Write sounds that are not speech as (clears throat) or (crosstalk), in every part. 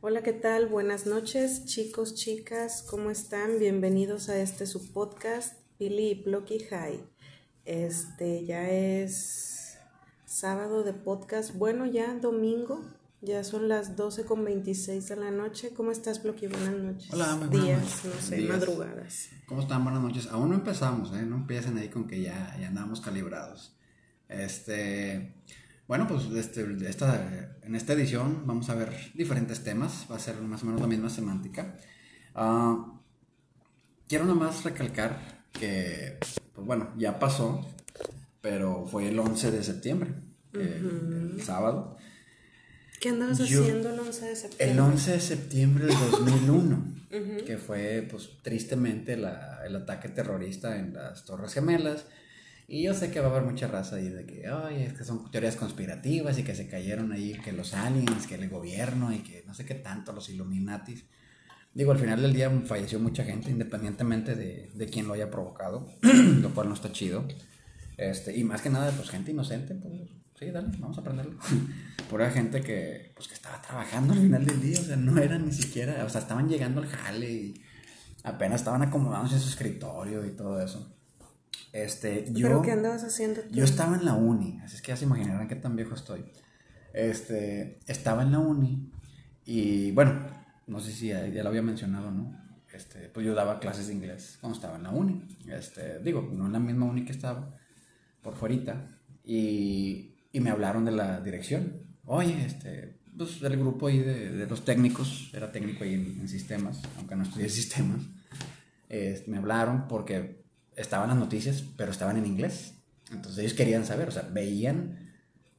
Hola, ¿qué tal? Buenas noches, chicos, chicas, ¿cómo están? Bienvenidos a este su podcast, Pili y Plocky High. Este ya es sábado de podcast, bueno, ya domingo, ya son las 12 con 26 de la noche. ¿Cómo estás, Plocky? Buenas noches. Hola, buenas Días, noches. no sé, Días. madrugadas. ¿Cómo están? Buenas noches. Aún no empezamos, ¿eh? No empiecen ahí con que ya, ya andamos calibrados. Este, bueno, pues este, esta, en esta edición vamos a ver diferentes temas. Va a ser más o menos la misma semántica. Ah, quiero nomás recalcar que, pues bueno, ya pasó, pero fue el 11 de septiembre, el, el sábado. ¿Qué andabas Yo- haciendo el 11 de septiembre? El 11 de septiembre del 2001, que fue, pues, tristemente la- el ataque terrorista en las Torres Gemelas. Y yo sé que va a haber mucha raza ahí de que, ay, es que son teorías conspirativas y que se cayeron ahí, que los aliens, que el gobierno y que no sé qué tanto, los Illuminatis. Digo, al final del día falleció mucha gente, independientemente de, de quién lo haya provocado, (clears throat) lo cual no está chido. Este, y más que nada, pues gente inocente, pues sí, dale, vamos a aprenderlo. (laughs) Pura gente que, pues, que estaba trabajando al final del día, o sea, no eran ni siquiera, o sea, estaban llegando al jale y apenas estaban acomodándose en su escritorio y todo eso. Este, yo... ¿Pero qué andabas haciendo tú? Yo estaba en la uni, así es que ya se imaginarán qué tan viejo estoy. Este, estaba en la uni y bueno, no sé si ya, ya lo había mencionado, ¿no? Este, pues yo daba clases de inglés cuando estaba en la uni. Este, digo, no en la misma uni que estaba, por fuerita. Y, y me hablaron de la dirección. Oye, este, pues del grupo ahí de, de los técnicos, era técnico ahí en, en sistemas, aunque no estudié (laughs) sistemas. Este, me hablaron porque estaban las noticias, pero estaban en inglés. Entonces ellos querían saber, o sea, veían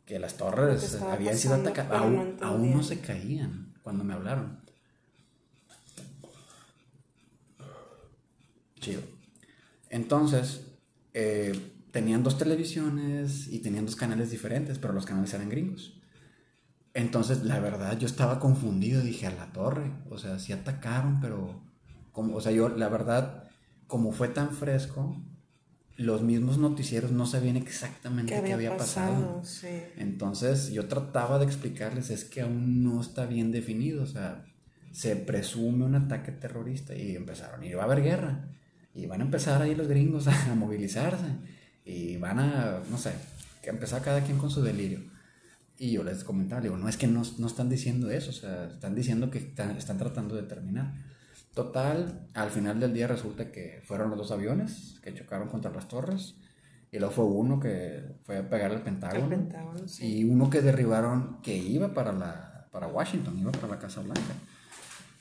que las torres habían sido atacadas. Aún, no aún no entendían. se caían cuando me hablaron. Chido. Entonces, eh, tenían dos televisiones y tenían dos canales diferentes, pero los canales eran gringos. Entonces, la verdad, yo estaba confundido, dije, a la torre, o sea, sí atacaron, pero, como, o sea, yo, la verdad, como fue tan fresco, los mismos noticieros no sabían exactamente ¿Qué qué había, pasado? pasado. Sí. Entonces yo trataba de explicarles, es que aún no está bien definido, o sea, se presume un ataque terrorista y empezaron, y va a haber guerra, y van a empezar ahí los gringos a, movilizarse, y van a, no sé, que empezar cada quien con su delirio. Y yo les comentaba, digo, no es que no, no están diciendo eso, o sea, están diciendo que están, están tratando de terminar. Total, al final del día resulta que fueron los dos aviones que chocaron contra las torres, y luego fue uno que fue a pegar al Pentágono. Al Pentágono, sí. Y uno que derribaron que iba para, la, para Washington, iba para la Casa Blanca.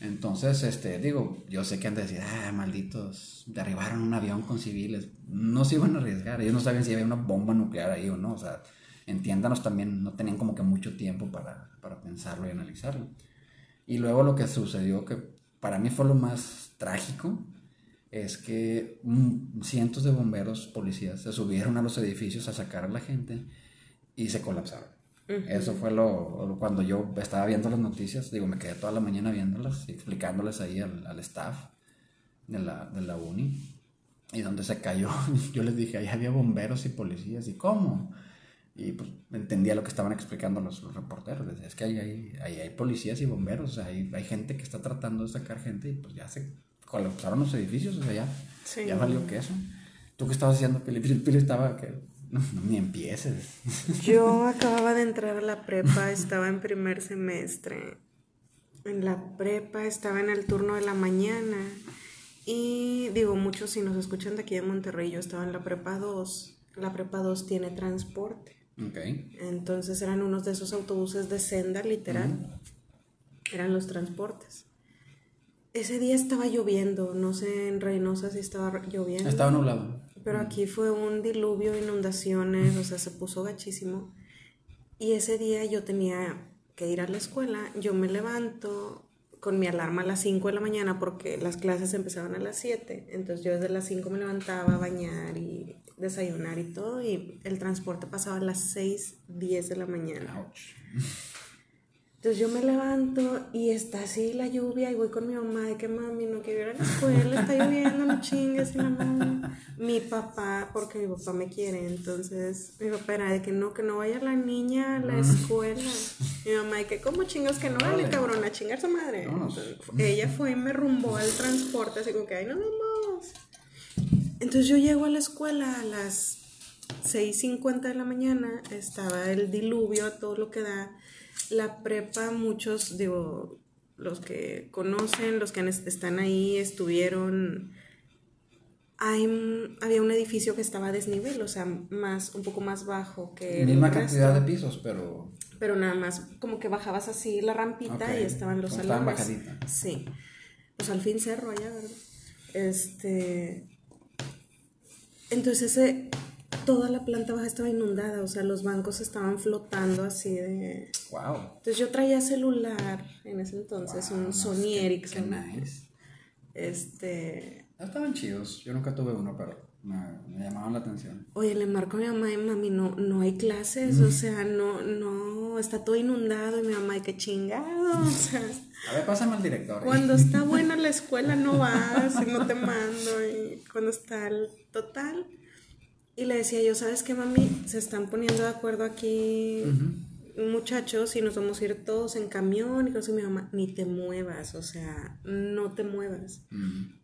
Entonces, este, digo, yo sé que han de decir, ah, malditos, derribaron un avión con civiles. No se iban a arriesgar, ellos no sabían si había una bomba nuclear ahí o no. O sea, entiéndanos también, no tenían como que mucho tiempo para, para pensarlo y analizarlo. Y luego lo que sucedió, que para mí fue lo más trágico, es que cientos de bomberos, policías, se subieron a los edificios a sacar a la gente y se colapsaron. Eso fue lo, lo- cuando yo estaba viendo las noticias, digo, me quedé toda la mañana viéndolas y explicándoles ahí al, al staff de la, de la uni y donde se cayó, (laughs) yo les dije, ahí había bomberos y policías, ¿y cómo? Y pues entendía lo que estaban explicando los, los reporteros, les decía, es que ahí hay, ahí hay policías y bomberos, o sea, hay, hay gente que está tratando de sacar gente y pues ya se colapsaron los edificios, o sea, ya, Sí. ya valió que eso. ¿Tú qué estabas haciendo? Pili, Pili estaba que... No, no, ni empieces. (laughs) Yo acababa de entrar a la prepa, estaba en primer semestre. En la prepa estaba en el turno de la mañana. Y digo, muchos si nos escuchan de aquí de Monterrey, yo estaba en la prepa 2. La prepa 2 tiene transporte. Ok. Entonces eran unos de esos autobuses de senda, literal. Eran los transportes. Ese día estaba lloviendo, no sé en Reynosa si estaba lloviendo. Estaba nublado. Pero aquí fue un diluvio, inundaciones, o sea, se puso gachísimo. Y ese día yo tenía que ir a la escuela, yo me levanto con mi alarma a las 5 de la mañana porque las clases empezaban a las 7. Entonces yo desde las 5 me levantaba a bañar y desayunar y todo y el transporte pasaba a las 6, 10 de la mañana. Ouch. Entonces yo me levanto y está así la lluvia y voy con mi mamá de que mami no quiero ir a la escuela, está lloviendo, no chingues y la mamá. Mi papá, porque mi papá me quiere, entonces mi papá era de que no, que no vaya la niña a la escuela. Mi mamá, y que, ¿cómo chingas que no vale, cabrón? A chingar su madre. Entonces, ella fue y me rumbó al transporte, así como que, ay, no vamos. Entonces yo llego a la escuela a las 6.50 de la mañana, estaba el diluvio a todo lo que da. La prepa, muchos, digo, los que conocen, los que están ahí, estuvieron... Hay, había un edificio que estaba a desnivel, o sea, más, un poco más bajo que el Misma cantidad de pisos, pero. Pero nada más, como que bajabas así la rampita y estaban los como estaban salones. bajaditas. Sí. Pues al fin cerro allá, ¿verdad? Este. Entonces ese, toda la planta baja estaba inundada, o sea, los bancos estaban flotando así de. ¡Wow! Entonces yo traía celular en ese entonces, Wow, un Sony qué- Ericsson. qué nice. Este. Estaban chidos. Yo nunca tuve uno, pero me, me llamaban la atención. Oye, le marco a mi mamá y mami, no, no hay clases, o sea, no, no, está todo inundado y mi mamá, qué chingado, o sea. A ver, pásame al director. Cuando (laughs) está buena la escuela no vas y no te mando y cuando está el total. Y le decía yo, ¿sabes qué, mami? Se están poniendo de acuerdo aquí muchachos y nos vamos a ir todos en camión y. Y mi mamá, ni te muevas, o sea, no te muevas.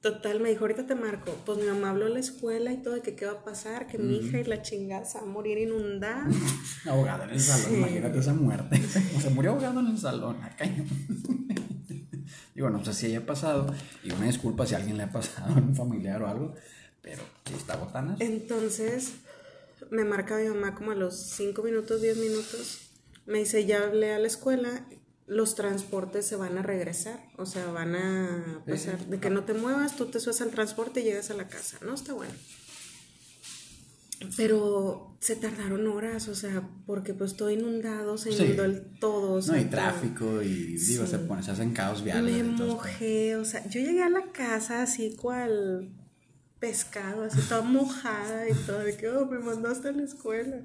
Total, me dijo, ahorita te marco. Pues mi mamá habló a la escuela y todo, de que qué va a pasar, que mi hija y la chingada se va a morir inundada. (laughs) Ahogado en el salón, Sí. imagínate esa muerte. (laughs) Se murió ahogado en el salón, acá. (laughs) Digo, no sé si haya pasado, y una disculpa si a alguien le ha pasado a un familiar o algo, pero sí está botanas. Entonces, me marca mi mamá como a los 5 minutos, 10 minutos. Me dice, ya hablé a la escuela, los transportes se van a regresar. O sea, van a pasar. De que no te muevas, tú te subes al transporte y llegas a la casa. No, está bueno. Pero se tardaron horas, o sea, porque pues todo inundado, se Sí. inundó el todo. o No, y tráfico, y digo, se, pone, se hacen caos viales. Me mojé, o sea, yo llegué a la casa así cual pescado, así toda mojada y todo, de que, oh, me mandaste a la escuela.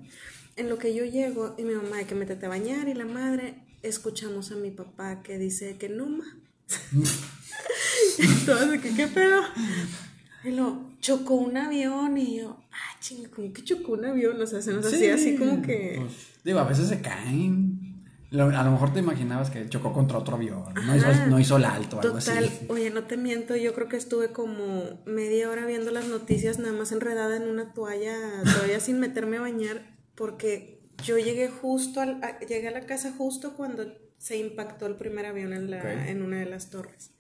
En lo que yo llego y mi mamá, de que métete a bañar y la madre, escuchamos a mi papá que dice que no, ma. (laughs) y todos de que, ¿qué pedo? Y lo, chocó un avión y yo, ah, chinga, ¿cómo que chocó un avión? O sea, se nos hacía así como que... pues, digo, a veces se caen. A lo mejor te imaginabas que chocó contra otro avión. No hizo, no hizo el alto o algo Total, así. oye, no te miento, yo creo que estuve como media hora viendo las noticias nada más enredada en una toalla, todavía sin meterme a bañar, porque yo llegué justo, al, a- llegué a la casa justo cuando se impactó el primer avión en, la, en una de las torres.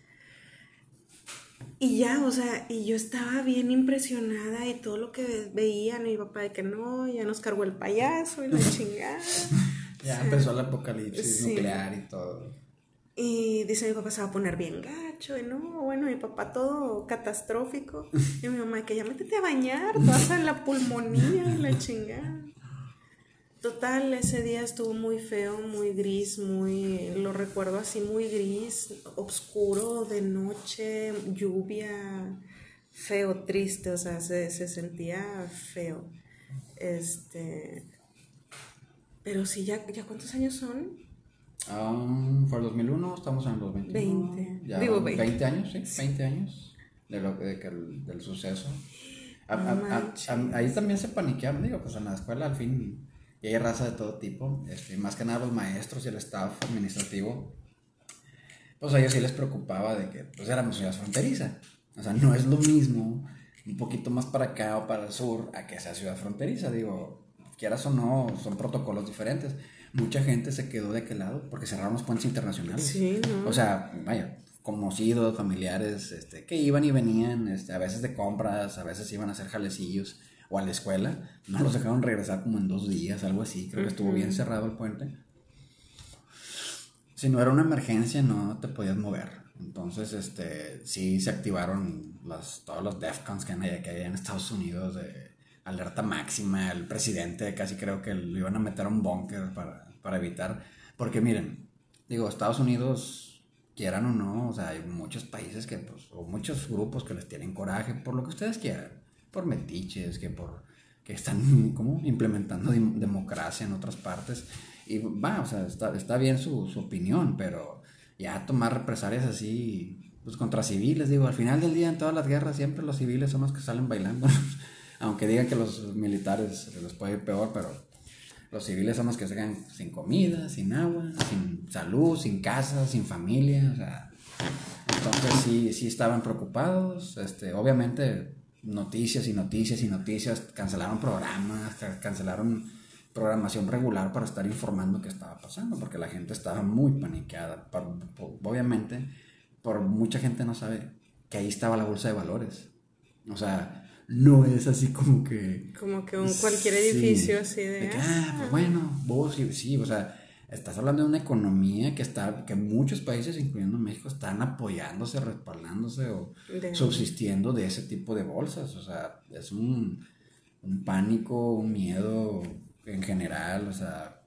Y ya, o sea, y yo estaba bien impresionada y todo lo que veían, y mi papá de que no, ya nos cargó el payaso y la (laughs) chingada. Ya empezó el apocalipsis Sí. nuclear y todo. Y dice mi papá se va a poner bien gacho, y no, bueno, mi papá todo catastrófico. Y mi mamá que ya métete a bañar, te vas a la pulmonía y la chingada. Total, ese día estuvo muy feo, muy gris, muy, lo recuerdo así, muy gris, oscuro, de noche, lluvia, feo, triste, o sea, se, se sentía feo. Este, pero sí, ya, ya cuántos años son? Ah, fue el 2001, estamos en el 2021. 20. Ya, Digo, 20. 20. años, sí, 20 años de lo, de que el- del suceso. A- a- a- ahí también se paniquearon, digo, pues en la escuela al fin, y hay raza de todo tipo, este, más que nada los maestros y el staff administrativo, pues a ellos sí les preocupaba de que pues éramos ciudad fronteriza. O sea, no es lo mismo un poquito más para acá o para el sur a que sea ciudad fronteriza. Digo, quieras o no, son protocolos diferentes. Mucha gente se quedó de aquel lado porque cerraron los puentes internacionales. Sí, ¿no? O sea, vaya, conocidos, familiares, este, que iban y venían, este, a veces de compras, a veces iban a hacer jalecillos o a la escuela. No los dejaron regresar como en dos días, algo así. Creo que estuvo bien cerrado el puente. Si no era una emergencia, no te podías mover. Entonces, este, sí se activaron las, todos los DEFCONs que hay, que hay en Estados Unidos de alerta máxima. El presidente casi creo que lo iban a meter a un búnker para, para evitar. Porque miren, digo, Estados Unidos, quieran o no, o sea, hay muchos países que, pues, o muchos grupos que les tienen coraje por lo que ustedes quieran. Por metiches, que por que están (laughs) como implementando democracia en otras partes. Y va, o sea, está, está bien su, su opinión, pero ya tomar represalias así, pues contra civiles, digo, al final del día en todas las guerras siempre los civiles son los que salen bailando, (laughs) aunque digan que los militares les puede ir peor, pero Los civiles son los que se quedan sin comida, sin agua, sin salud, sin casa, sin familia, o sea, entonces sí, sí estaban preocupados, este, obviamente noticias y noticias y noticias, cancelaron programas, cancelaron programación regular para estar informando qué estaba pasando, porque la gente estaba muy paniqueada. obviamente, por mucha gente no sabe que ahí estaba la bolsa de valores. O sea, no es así como que... Como que un cualquier edificio así de... ah, pues bueno, vos sí, sí, o sea, estás hablando de una economía que está, que muchos países, incluyendo México, están apoyándose, respaldándose o subsistiendo de ese tipo de bolsas. O sea, es un, un pánico, un miedo en general, o sea,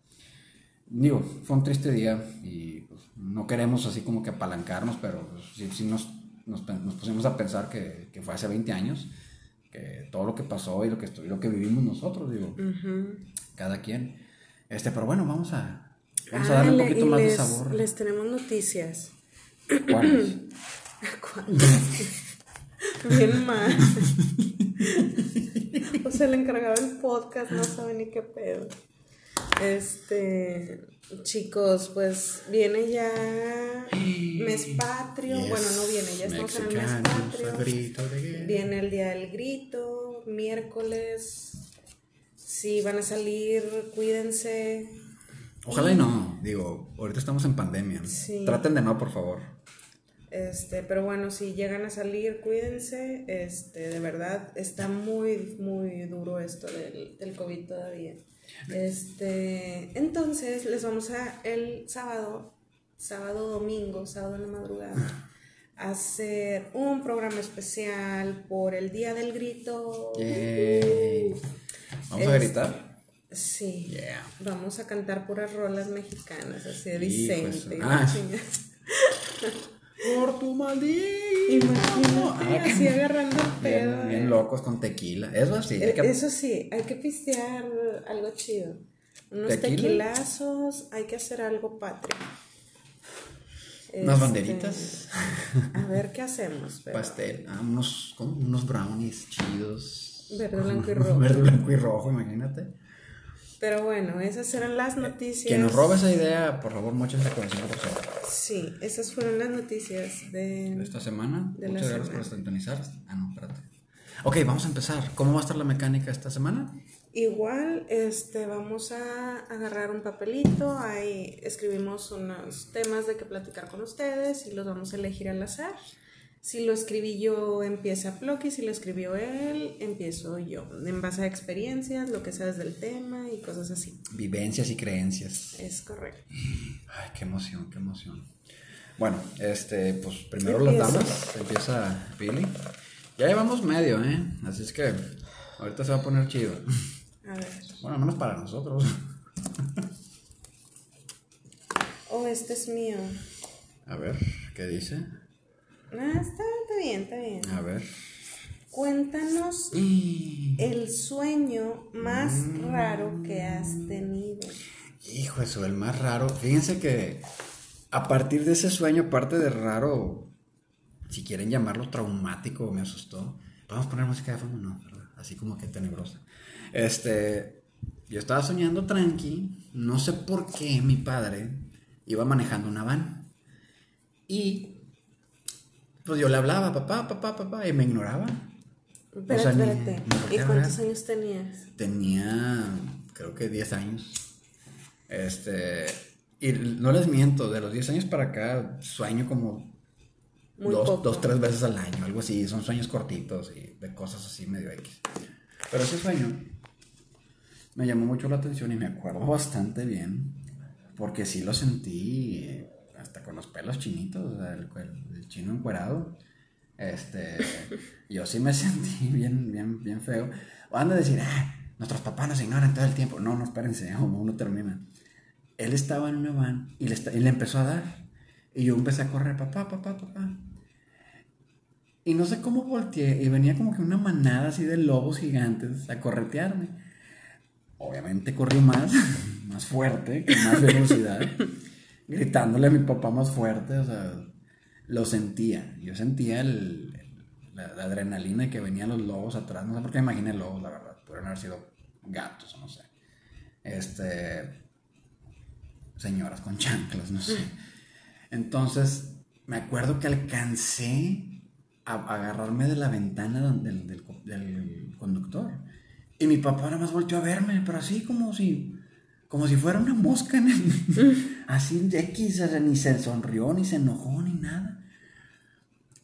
digo, fue un triste día y pues, no queremos así como que apalancarnos, pero sí, sí nos, nos, pusimos a pensar que, que, fue hace 20 años, que todo lo que pasó y lo que, lo que vivimos nosotros, digo, cada quien. Este, pero bueno, vamos a, vamos a darle un poquito más de sabor. Les tenemos noticias. ¿Cuáles? (clears throat) Bien mal. (laughs) o sea, el encargado del podcast no sabe ni qué pedo. Este, chicos, pues viene ya mes patrio. bueno, no viene, ya estamos en el mes patrio. Viene el día del grito, miércoles. Si van a salir, cuídense. Ojalá y no, digo, ahorita estamos en pandemia. Traten de no, por favor. Este, pero bueno, si llegan a salir, cuídense. Este, de verdad, está muy, muy duro esto del, del COVID todavía. Este, entonces, les vamos a el sábado, sábado, domingo, sábado en la madrugada, hacer un programa especial por el Día del Grito. ¿Vamos a gritar? Sí. Vamos a cantar puras rolas mexicanas, así de Vicente. Ah. Por tu maldito. Imagínate, ah, así agarrando el pedo. Bien, locos con tequila. Eso sí. Hay que... Eso sí, hay que pistear algo chido. Unos tequilazos, hay que hacer algo patrio. Unas este, banderitas. A ver qué hacemos. Pastel. Ah, unos, unos brownies chidos. Verde, blanco y (laughs) rojo. Verde, blanco y rojo, imagínate. Pero bueno, esas eran las noticias. Quien nos roba esa idea, por favor, muchas gracias Sí, esas fueron las noticias de, esta semana. muchas gracias por sintonizar. Ah, no, espérate. Ok, vamos a empezar. ¿Cómo va a estar la mecánica esta semana? Igual, este, vamos a agarrar un papelito, ahí escribimos unos temas de que platicar con ustedes y los vamos a elegir al azar. Si lo escribí yo, empieza Plocky, si lo escribió él, empiezo yo, en base a experiencias, lo que sabes del tema y cosas así. Vivencias y creencias. Es correcto. Ay, qué emoción, qué emoción. Bueno, este, pues primero las damas, empieza Billy. Ya llevamos medio, ¿eh? Así es que ahorita se va a poner chido. A ver. Bueno, al menos para nosotros. Oh, este es mío. A ver, ¿qué dice? Ah, está, bien, está bien. A ver. Cuéntanos (gasps) el sueño más mm. raro que has tenido. Hijo, eso, el más raro. Fíjense que a partir de ese sueño, aparte de raro, si quieren llamarlo traumático, me asustó. Vamos a poner música de fondo, no, así como que tenebrosa. Este, yo estaba soñando tranqui, no sé por qué mi padre iba manejando una van. Y pues yo le hablaba, papá, papá, papá, y me ignoraba. Pero espérate, ¿y cuántos años tenías? Tenía, creo que 10 años. Este, y no les miento, de los 10 años para acá sueño como dos, dos, tres veces al año, algo así. Son sueños cortitos y de cosas así medio X. Pero ese sueño me llamó mucho la atención y me acuerdo bastante bien, porque sí lo sentí hasta con los pelos chinitos, el, chino encuerado. Este, (laughs) yo sí me sentí (laughs) bien, bien, bien feo. O anda a decir, ah, nuestros papás nos ignoran todo el tiempo. No, no, espérense, (laughs) uno termina. Él estaba en una van y le, y le empezó a dar. Y yo empecé a correr, papá, papá, papá. Y no sé cómo volteé y venía como que una manada así de lobos gigantes a corretearme. Obviamente corrí más, más fuerte, con más velocidad gritándole a mi papá más fuerte, o sea, lo sentía. Yo sentía el, la, adrenalina que venían los lobos atrás. No sé por qué me imaginé lobos, la verdad. Pueden haber sido gatos, no sé. este, señoras con chanclas, no sé. Entonces, me acuerdo que alcancé a agarrarme de la ventana del, del, del conductor. Y mi papá nada más volteó a verme, pero así como si, como si fuera una mosca. En el, (laughs) así X, ni se sonrió, ni se enojó, ni nada.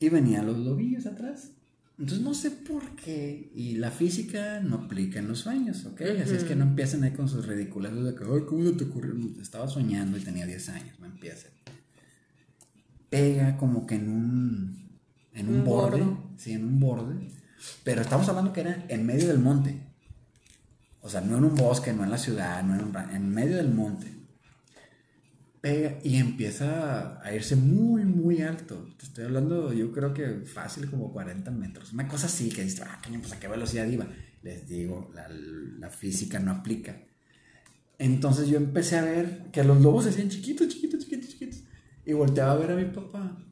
Y venían los lobillos atrás. Entonces no sé por qué. Y la física no aplica en los sueños, ¿ok? Así es que no empiecen ahí con sus ridiculeces de que, ay, ¿cómo te ocurrió? Estaba soñando y tenía 10 años, no empiecen. Pega como que en un, en un, borde. Sí, en un borde. Pero estamos hablando que era en medio del monte. O sea, no en un bosque, no en la ciudad, no en un... En medio del monte pega y empieza a irse muy, muy alto. Te estoy hablando, yo creo que fácil como 40 metros. Una cosa así que dices, ah, pues a qué velocidad iba. Les digo, la, la, física no aplica. Entonces yo empecé a ver que los lobos se hacían chiquitos, chiquitos, chiquitos, chiquitos. Y volteaba a ver a mi papá.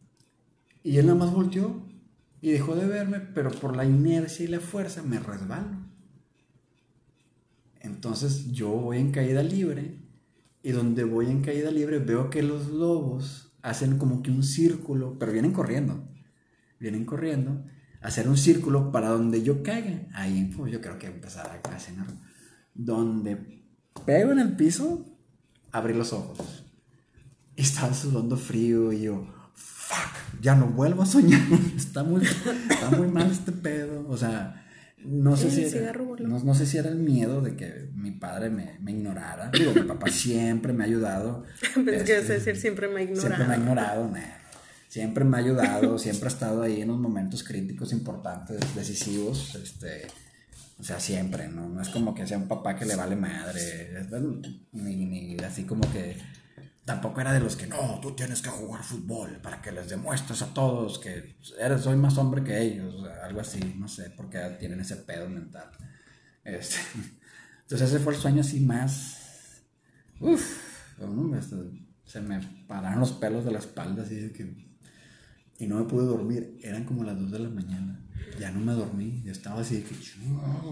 Y él nada más volteó y dejó de verme, pero por la inercia y la fuerza me resbalo. Entonces yo voy en caída libre y donde voy en caída libre veo que los lobos hacen como que un círculo, pero vienen corriendo, vienen corriendo, hacer un círculo para donde yo caiga. Ahí pues, yo creo que empezar a cenar. Donde pego en el piso, abrí los ojos. Y estaba sudando frío y yo, fuck, ya no vuelvo a soñar. (laughs) está, muy, está muy mal este pedo. O sea, no sé, si era, no, sé si era el miedo de que mi padre me, me ignorara. Digo, mi papá siempre me ha ayudado. (laughs) Pues que este, decir, siempre me ha ignorado. Siempre me ha ignorado, Siempre me ha ayudado, siempre ha estado ahí en los momentos críticos, importantes, decisivos. Este, o sea, siempre, ¿no? No es como que sea un papá que le vale madre. Ni, ni así como que tampoco era de los que no, tú tienes que jugar fútbol para que les demuestres a todos que eres, soy más hombre que ellos, algo así, no sé, porque tienen ese pedo mental. Este, (laughs) entonces ese fue el sueño así más, uff, este, se me pararon los pelos de la espalda así que, y no me pude dormir, eran como las 2 de la mañana, ya no me dormí, yo estaba así que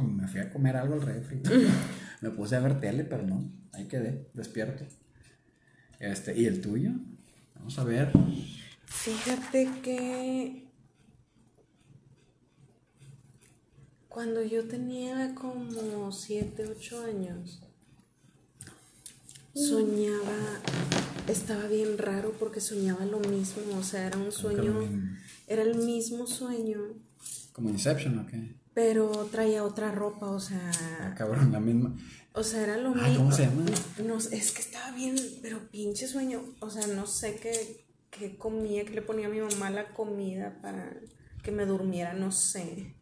me fui a comer algo al refri, (laughs) me puse a ver tele, pero no, ahí quedé, despierto. Este, ¿Y el tuyo? Vamos a ver. Fíjate que cuando yo tenía como 7, 8 años, soñaba, estaba bien raro porque soñaba lo mismo, o sea, era un sueño, era el mismo sueño. ¿Como Inception o qué? Pero traía otra ropa, o sea... Ah, cabrón, la misma. O sea, era lo mismo. ¿Cómo se llama? No, es que estaba bien, pero pinche sueño. O sea, no sé qué, qué comía, que le ponía a mi mamá la comida para que me durmiera, no sé.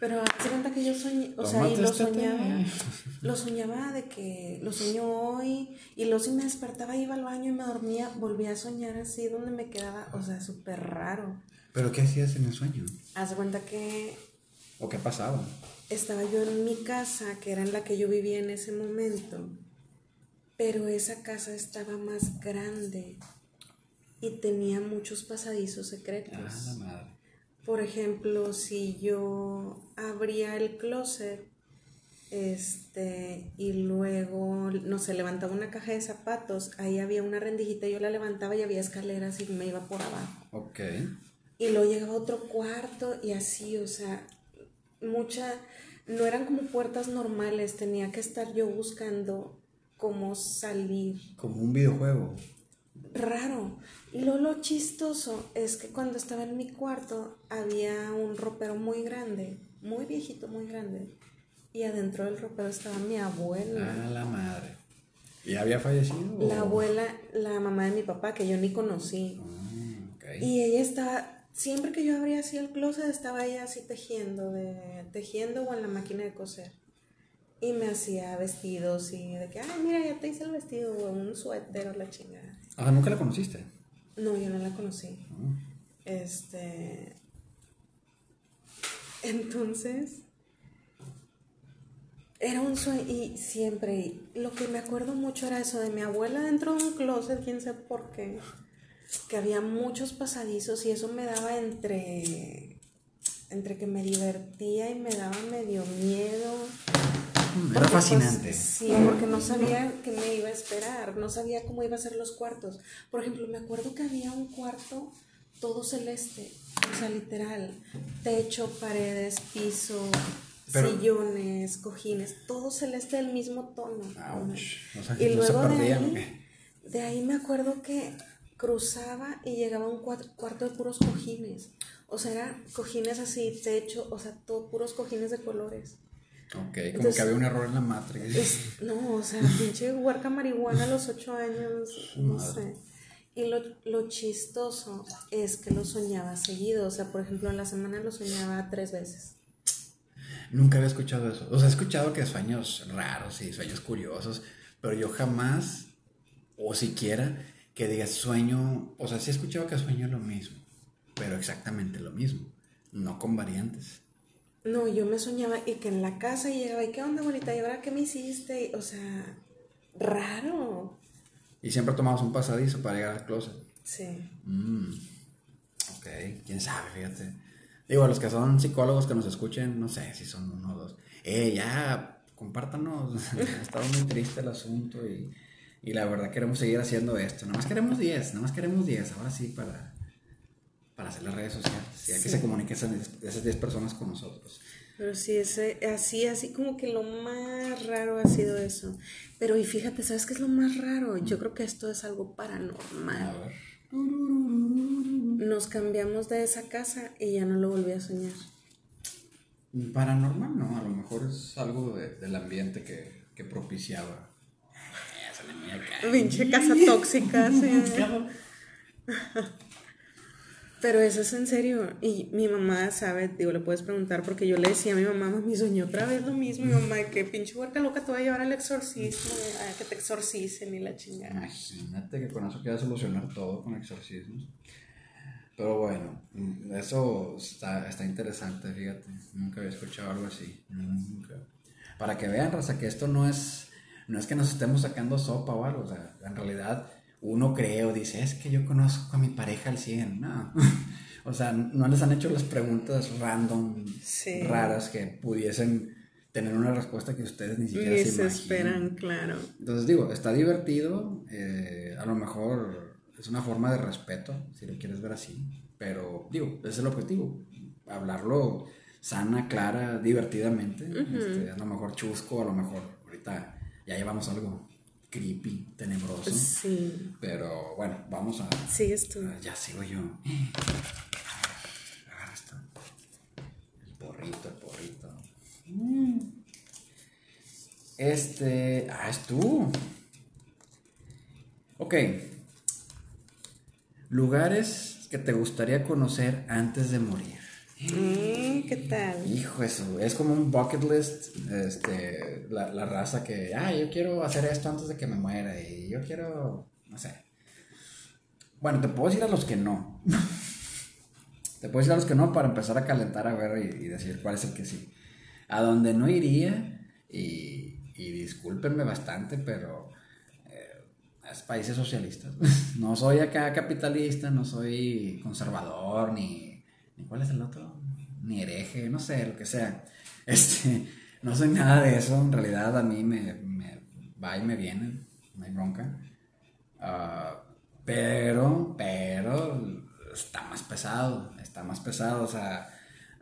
Pero hace cuenta que yo soñé, o sea, y lo este soñaba, lo soñaba de que lo soñó hoy, y luego si me despertaba, iba al baño y me dormía, volvía a soñar así donde me quedaba, o sea, súper raro. ¿Pero qué hacías en el sueño? Hace cuenta que... ¿O qué pasaba? Estaba yo en mi casa, que era en la que yo vivía en ese momento, pero esa casa estaba más grande y tenía muchos pasadizos secretos. Ah, Por ejemplo, si yo abría el closet este, y luego, no sé, levantaba una caja de zapatos, ahí había una rendijita, yo la levantaba y había escaleras y me iba por abajo. Ok. Y luego llegaba otro cuarto y así, o sea, mucha, no eran como puertas normales, tenía que estar yo buscando cómo salir. Como un videojuego. Raro. Y lo, lo chistoso es que cuando estaba en mi cuarto había un ropero muy grande, muy viejito, muy grande. Y adentro del ropero estaba mi abuela. Ah, la madre. ¿Y había fallecido? La abuela, la mamá de mi papá, que yo ni conocí. Ah, y ella estaba siempre que yo abría así el closet estaba ella así tejiendo, de, tejiendo o en la máquina de coser. Y me hacía vestidos y de que, ay, mira, ya te hice el vestido, o un suéter o la chingada. Ah, ¿nunca la conociste? No, yo no la conocí. Ah. Este. Entonces. Era un sueño y siempre, lo que me acuerdo mucho era eso de mi abuela dentro de un closet, quién sabe por qué que había muchos pasadizos y eso me daba entre, entre que me divertía y me daba medio miedo. Era Porque, pues, fascinante. sí, porque no sabía qué me iba a esperar, no sabía cómo iba a ser los cuartos. Por ejemplo, me acuerdo que había un cuarto todo celeste, o sea, literal, techo, paredes, piso, Pero- sillones, cojines, todo celeste del mismo tono. Ouch. O sea, Y se luego de perdían, ¿o ahí, de ahí me acuerdo que cruzaba y llegaba a un cuarto de puros cojines. O sea, eran cojines así, techo, o sea, todo puros cojines de colores. Ok, como Entonces- que había un error en la Matrix. Es- no, o sea, (laughs) pinche huerca marihuana a los ocho años, no sé. Y lo, lo chistoso es que lo soñaba seguido. O sea, por ejemplo, en la semana lo soñaba tres veces. Nunca había escuchado eso. O sea, he escuchado que sueños raros y sueños curiosos, pero yo jamás, o siquiera, que digas sueño, o sea, sí he escuchado que sueño lo mismo, pero exactamente lo mismo, no con variantes. No, yo me soñaba y que en la casa llegaba y qué onda, bonita, y ahora qué me hiciste, o sea, raro. Y siempre tomamos un pasadizo para llegar al closet. Sí. Mm, ok, quién sabe, fíjate. Digo, a los que son psicólogos que nos escuchen, no sé si son uno o dos. Eh, ya, compártanos. (laughs) estado muy triste el asunto y, y la verdad queremos seguir haciendo esto. Nada más queremos 10, nada más queremos 10. Ahora sí, para, para hacer las redes sociales. Y hay que se comuniquen esas, esas 10 personas con nosotros. Pero sí, ese, así, así como que lo más raro ha sido eso. Pero y fíjate, ¿sabes qué es lo más raro? Yo creo que esto es algo A paranormal. ver. Nos cambiamos de esa casa y ya no lo volví a soñar. Paranormal, no, a lo mejor es algo de- del ambiente que, que propiciaba. Niña acá. Pinche casa tóxica, (laughs) sí. Pero eso es en serio. Y mi mamá sabe, digo, le puedes preguntar porque yo le decía a mi mamá, mi soñó otra vez lo mismo. Mi mamá, que pinche huerca loca te va a llevar al exorcismo, a que te exorcicen y la chingada. Imagínate que con eso queda solucionar todo con exorcismos. Pero bueno, eso está, está interesante, fíjate. Nunca había escuchado algo así. Nunca. Para que vean, Raza, que esto no es, no es que nos estemos sacando sopa o algo. O sea, en realidad uno cree o dice, es que yo conozco a mi pareja al 100. No. (laughs) o sea, no les han hecho las preguntas random, Sí. raras, que pudiesen tener una respuesta que ustedes ni siquiera Ni se, se imaginan. esperan, claro. Entonces digo, está divertido, eh, a lo mejor es una forma de respeto, si lo quieres ver así, pero digo, ese es el objetivo, hablarlo sana, clara, divertidamente, este, a lo mejor chusco, a lo mejor ahorita ya llevamos algo creepy, tenebroso, Sí. pero bueno, vamos a... Sigues tú. a- ya sigo yo. Agarra esto. El porrito, el porrito. Este. Ah, es tú. Ok. Lugares que te gustaría conocer antes de morir. ¿Qué tal? Hijo, eso. Es como un bucket list. Este. La, raza que. Ah, yo quiero hacer esto antes de que me muera. Y yo quiero. No sé. Bueno, te puedo decir a los que no. (laughs) te puedo decir a los que no para empezar a calentar a ver y, decir cuál es el que sí. A donde no iría, y, discúlpenme bastante, pero eh, es países socialistas. no (laughs) soy acá capitalista, no soy conservador, ni ¿cuál es el otro? Ni hereje, no sé, lo que sea. (laughs) Este, no soy nada de eso, en realidad a mí me, me va y me viene, hay bronca. Ah, pero, pero está más pesado, está más pesado, o sea,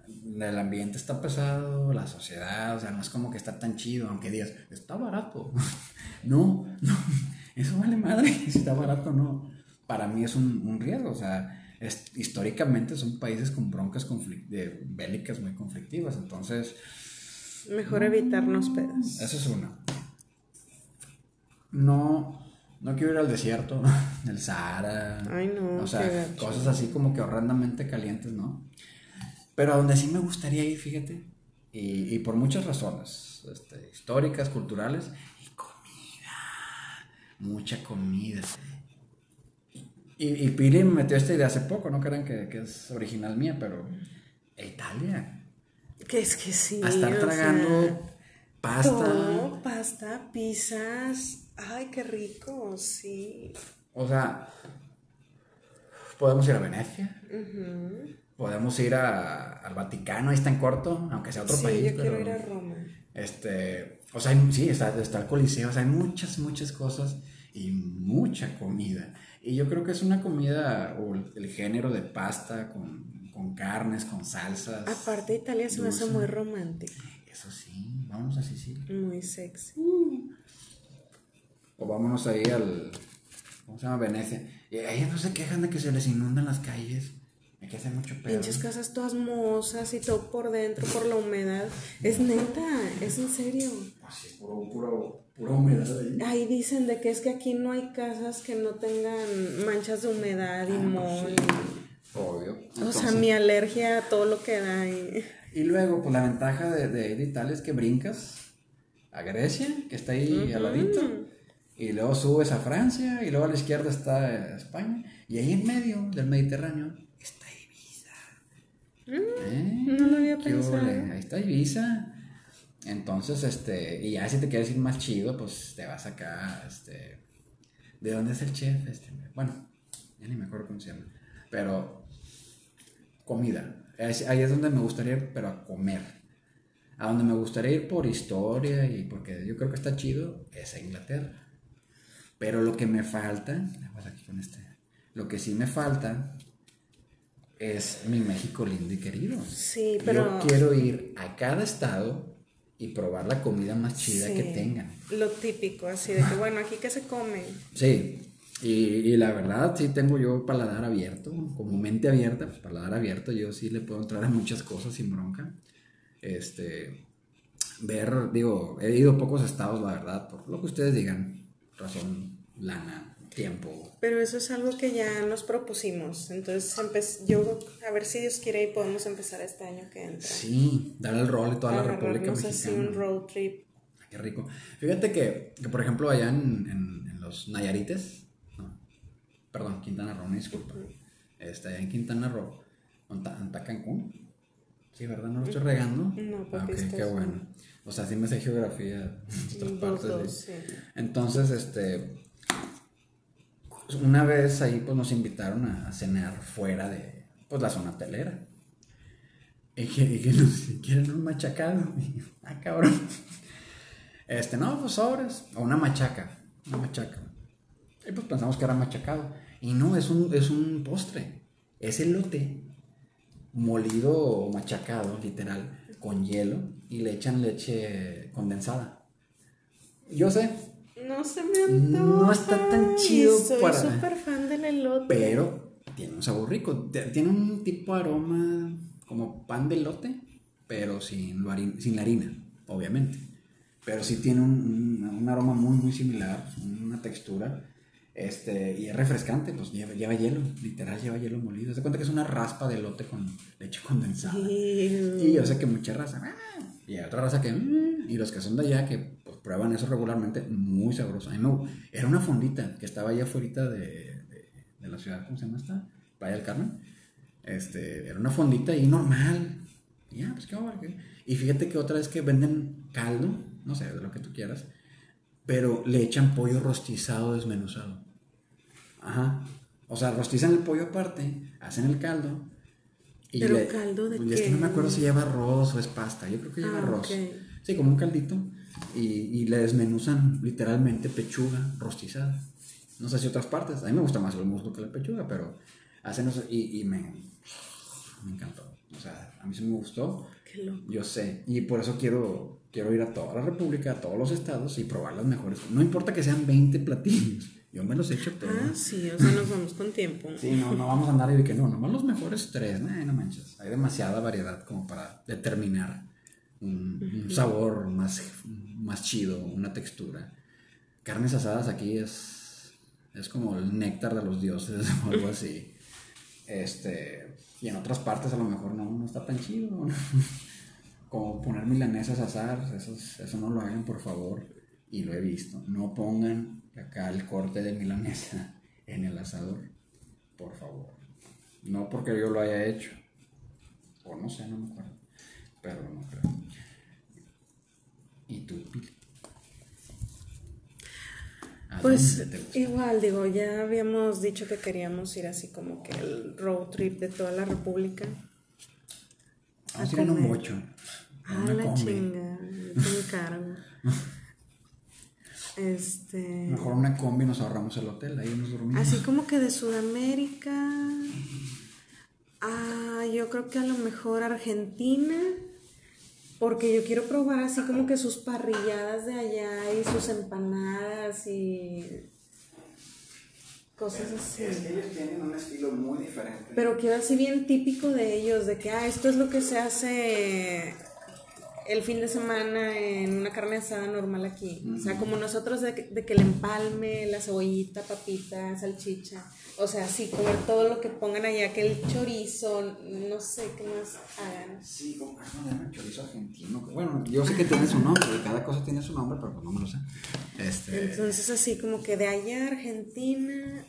el ambiente está pesado, la sociedad, o sea, no es como que está tan chido, aunque digas, está barato. (laughs) no, no, (laughs) eso vale madre, si está barato no. Para mí es un, un riesgo, o sea, es- históricamente son países con broncas de- bélicas muy conflictivas, entonces... Mejor evitarnos pedos. Eso es una. No, no quiero ir al desierto, (laughs) del Sahara. Ay, no, O sea, cosas así como que horrendamente calientes, ¿no? Pero a donde sí me gustaría ir, fíjate, y, y por muchas razones, este, históricas, culturales, y comida, mucha comida. Y, y Piri me metió esta idea hace poco, no crean que, que es original mía, pero Italia, Que es que sí. a estar tragando sea, pasta. todo, pasta, pizzas. Ay, qué rico, sí. O sea, podemos ir a Venecia, podemos ir a- al Vaticano, ahí está en corto, aunque sea otro sí, país. yo pero quiero ir a Roma. Este, o sea, hay- sí, está, está el coliseo, o sea, hay muchas, muchas cosas y mucha comida. Y yo creo que es una comida, o el, género de pasta con, con carnes, con salsas. Aparte, Italia se me hace muy romántico, Eso sí, vámonos a Sicilia. muy sexy. O vámonos ahí al, ¿cómo se llama? Venecia. Y ahí no se quejan de que se les inundan las calles. Hay que hacer mucho pedo. Pinches casas todas mozas y todo por dentro por la humedad. Es neta, es en serio. Es puro, puro, pura humedad ahí. Ahí dicen de que es que aquí no hay casas que no tengan manchas de humedad y moho. y- Obvio. O sea, Entonces- mi alergia a todo lo que da. Y... Y luego, pues la ventaja de, de, de Italia es que brincas a Grecia, que está ahí al ladito, y luego subes a Francia, y luego a la izquierda está España, y ahí en medio del Mediterráneo está Ibiza. ¿Eh? no lo había ¿Qué pensado. ole? Ahí está Ibiza. Entonces, este, y ya si te quieres ir más chido, pues te vas acá, este, ¿de dónde es el chef? Este, bueno, ya ni me acuerdo cómo se llama, pero comida. Ahí es donde me gustaría ir, pero a comer. A donde me gustaría ir por historia y porque yo creo que está chido es a Inglaterra. Pero lo que me falta, aquí con este, lo que sí me falta es mi México lindo y querido. Sí, pero- Yo quiero ir a cada estado y probar la comida más chida Sí, que tengan. Lo típico, así de que, bueno, aquí que se come. Sí, y, y la verdad sí tengo yo paladar abierto, como mente abierta, pues paladar abierto, yo sí le puedo entrar a muchas cosas sin bronca. Este, ver, digo, he ido a pocos estados, la verdad, por lo que ustedes digan, razón, lana, tiempo. Pero eso es algo que ya nos propusimos. Entonces, yo, a ver si Dios quiere y podemos empezar este año que entra. Sí, dar el rol de toda la República Agarrarnos así Mexicana. un road trip. Qué rico. Fíjate que, que, por ejemplo, allá en, en- en los Nayarites, no, perdón, Quintana Roo, me disculpa. Este, allá en Quintana Roo, ¿dónde está Cancún? Sí, ¿verdad? ¿No lo estoy regando? No, Ah, porque ok, estás- qué bueno. O sea, sí me sé geografía de otras partes. dos, ¿sí? sí. Entonces, este, una vez ahí pues nos invitaron a, cenar fuera de pues la zona hotelera. Y que, y que (laughs) quieren un machacado. Y ah, cabrón. Este, no, pues sobres. O una machaca. Una machaca. Y pues pensamos que era machacado. Y no, es un, es un postre. Es elote molido o machacado, literal, con hielo. Y le echan leche condensada. Yo sé, No se me antoja. No está tan chido Soy para- súper fan del elote. pero tiene un sabor rico. Tiene un tipo de aroma como pan de elote, pero sin, lo harin- sin la harina, obviamente. Pero sí tiene un, un- un aroma muy, muy similar, una textura. Este, y es refrescante, pues lleva, lleva hielo, literal lleva hielo molido. Se cuenta que es una raspa de elote con leche condensada. Y yo sé que mucha raza, "Ah", y hay otra raza que, "Mm", y los que son de allá que pues, prueban eso regularmente, muy sabroso. A mí me- era una fondita que estaba allá afuera de, de, de la ciudad, ¿cómo se llama esta? Playa del Carmen. Este, era una fondita ahí normal. Y ya, pues qué va, qué? Y fíjate que otra vez que venden caldo, no sé, de lo que tú quieras, pero le echan pollo rostizado desmenuzado. Ajá. O sea, rostizan el pollo aparte, hacen el caldo. Y ¿Pero le- caldo de pues, Es que qué? no me acuerdo si lleva arroz o es pasta. Yo creo que lleva Ah, arroz. ok. Sí, como un caldito. Y, y le desmenuzan literalmente pechuga rostizada. No sé si otras partes. A mí me gusta más el muslo que la pechuga, pero hacen eso y, y me, me encantó. O sea, a mí sí me gustó. Qué loco. Yo sé. Y por eso quiero, quiero ir a toda la República, a todos los estados y probar las mejores. No importa que sean 20 platillos. Yo me los echo todos. Ah, sí, o sea, nos vamos con tiempo. Sí, no, no vamos a andar y de que no, nomás los mejores tres, nah, no manches. Hay demasiada variedad como para determinar un, un sabor más, más chido, una textura. Carnes asadas aquí es, es como el néctar de los dioses (laughs) o algo así. Este, y en otras partes a lo mejor no, no está tan chido. (laughs) Como poner milanesas a asar, eso, es- eso no lo hagan por favor. Y lo he visto. No pongan acá el corte de milanesa (laughs) en el asador, por favor. No porque yo lo haya hecho. O no sé, no me acuerdo. Pero no creo. ¿Y tú, Pili? ¿A Pues igual, digo, ya habíamos dicho que queríamos ir así como que el road trip de toda la República. Vamos a ir en un bocho. Ah, la combi. chinga. Me encargo. (laughs) Este. Mejor una combi nos ahorramos el hotel, ahí nos dormimos. Así como que de Sudamérica. Ah, yo creo que a lo mejor Argentina. Porque yo quiero probar así como que sus parrilladas de allá y sus empanadas y cosas así. ellos tienen un estilo muy diferente. Pero quiero así bien típico de ellos, de que, ah, esto es lo que se hace el fin de semana en una carne asada normal aquí. O sea, como nosotros de que, de que el empalme, la cebollita, papita, salchicha. O sea, sí, comer todo lo que pongan allá, que el chorizo, no sé qué más hagan. Sí, como no, chorizo argentino. que Bueno, yo sé que tiene su nombre, cada cosa tiene su nombre, pero pues no me lo sé. Este, Entonces así como que de allá a Argentina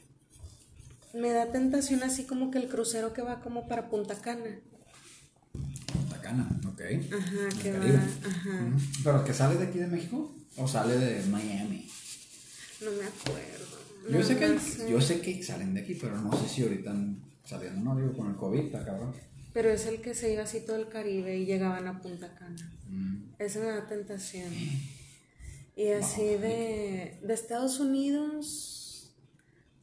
me da tentación así como que el crucero que va como para Punta Cana. Tacana, ok. Ajá, que va, ajá. ¿Pero que sale de aquí de México? ¿O sale de Miami? No me acuerdo. Yo sé, que, yo sé que salen de aquí, pero no sé si ahorita saliendo, no digo con el COVID, está cabrón. Pero es el que se iba así todo el Caribe y llegaban a Punta Cana. Mm. Esa me da tentación. (clears throat) Y así de, de Estados Unidos,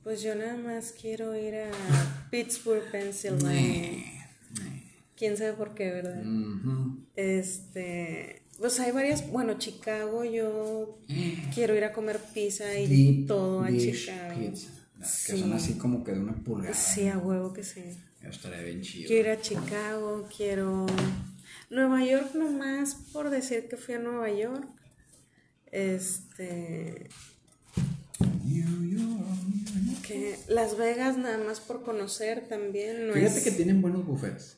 pues yo nada más quiero ir a Pittsburgh, Pennsylvania. Quién sabe por qué, ¿verdad? Ujú. Este, pues hay varias, bueno, Chicago, yo quiero ir a comer pizza y Deep todo a Chicago. pizza, Que son así como que de una pulgada. Sí, a huevo que sí. Estaría bien chido. Quiero ir a Chicago, quiero Nueva York nomás por decir que fui a Nueva York. Este, New York. que Las Vegas nada más por conocer también. No Fíjate es- que tienen buenos buffets.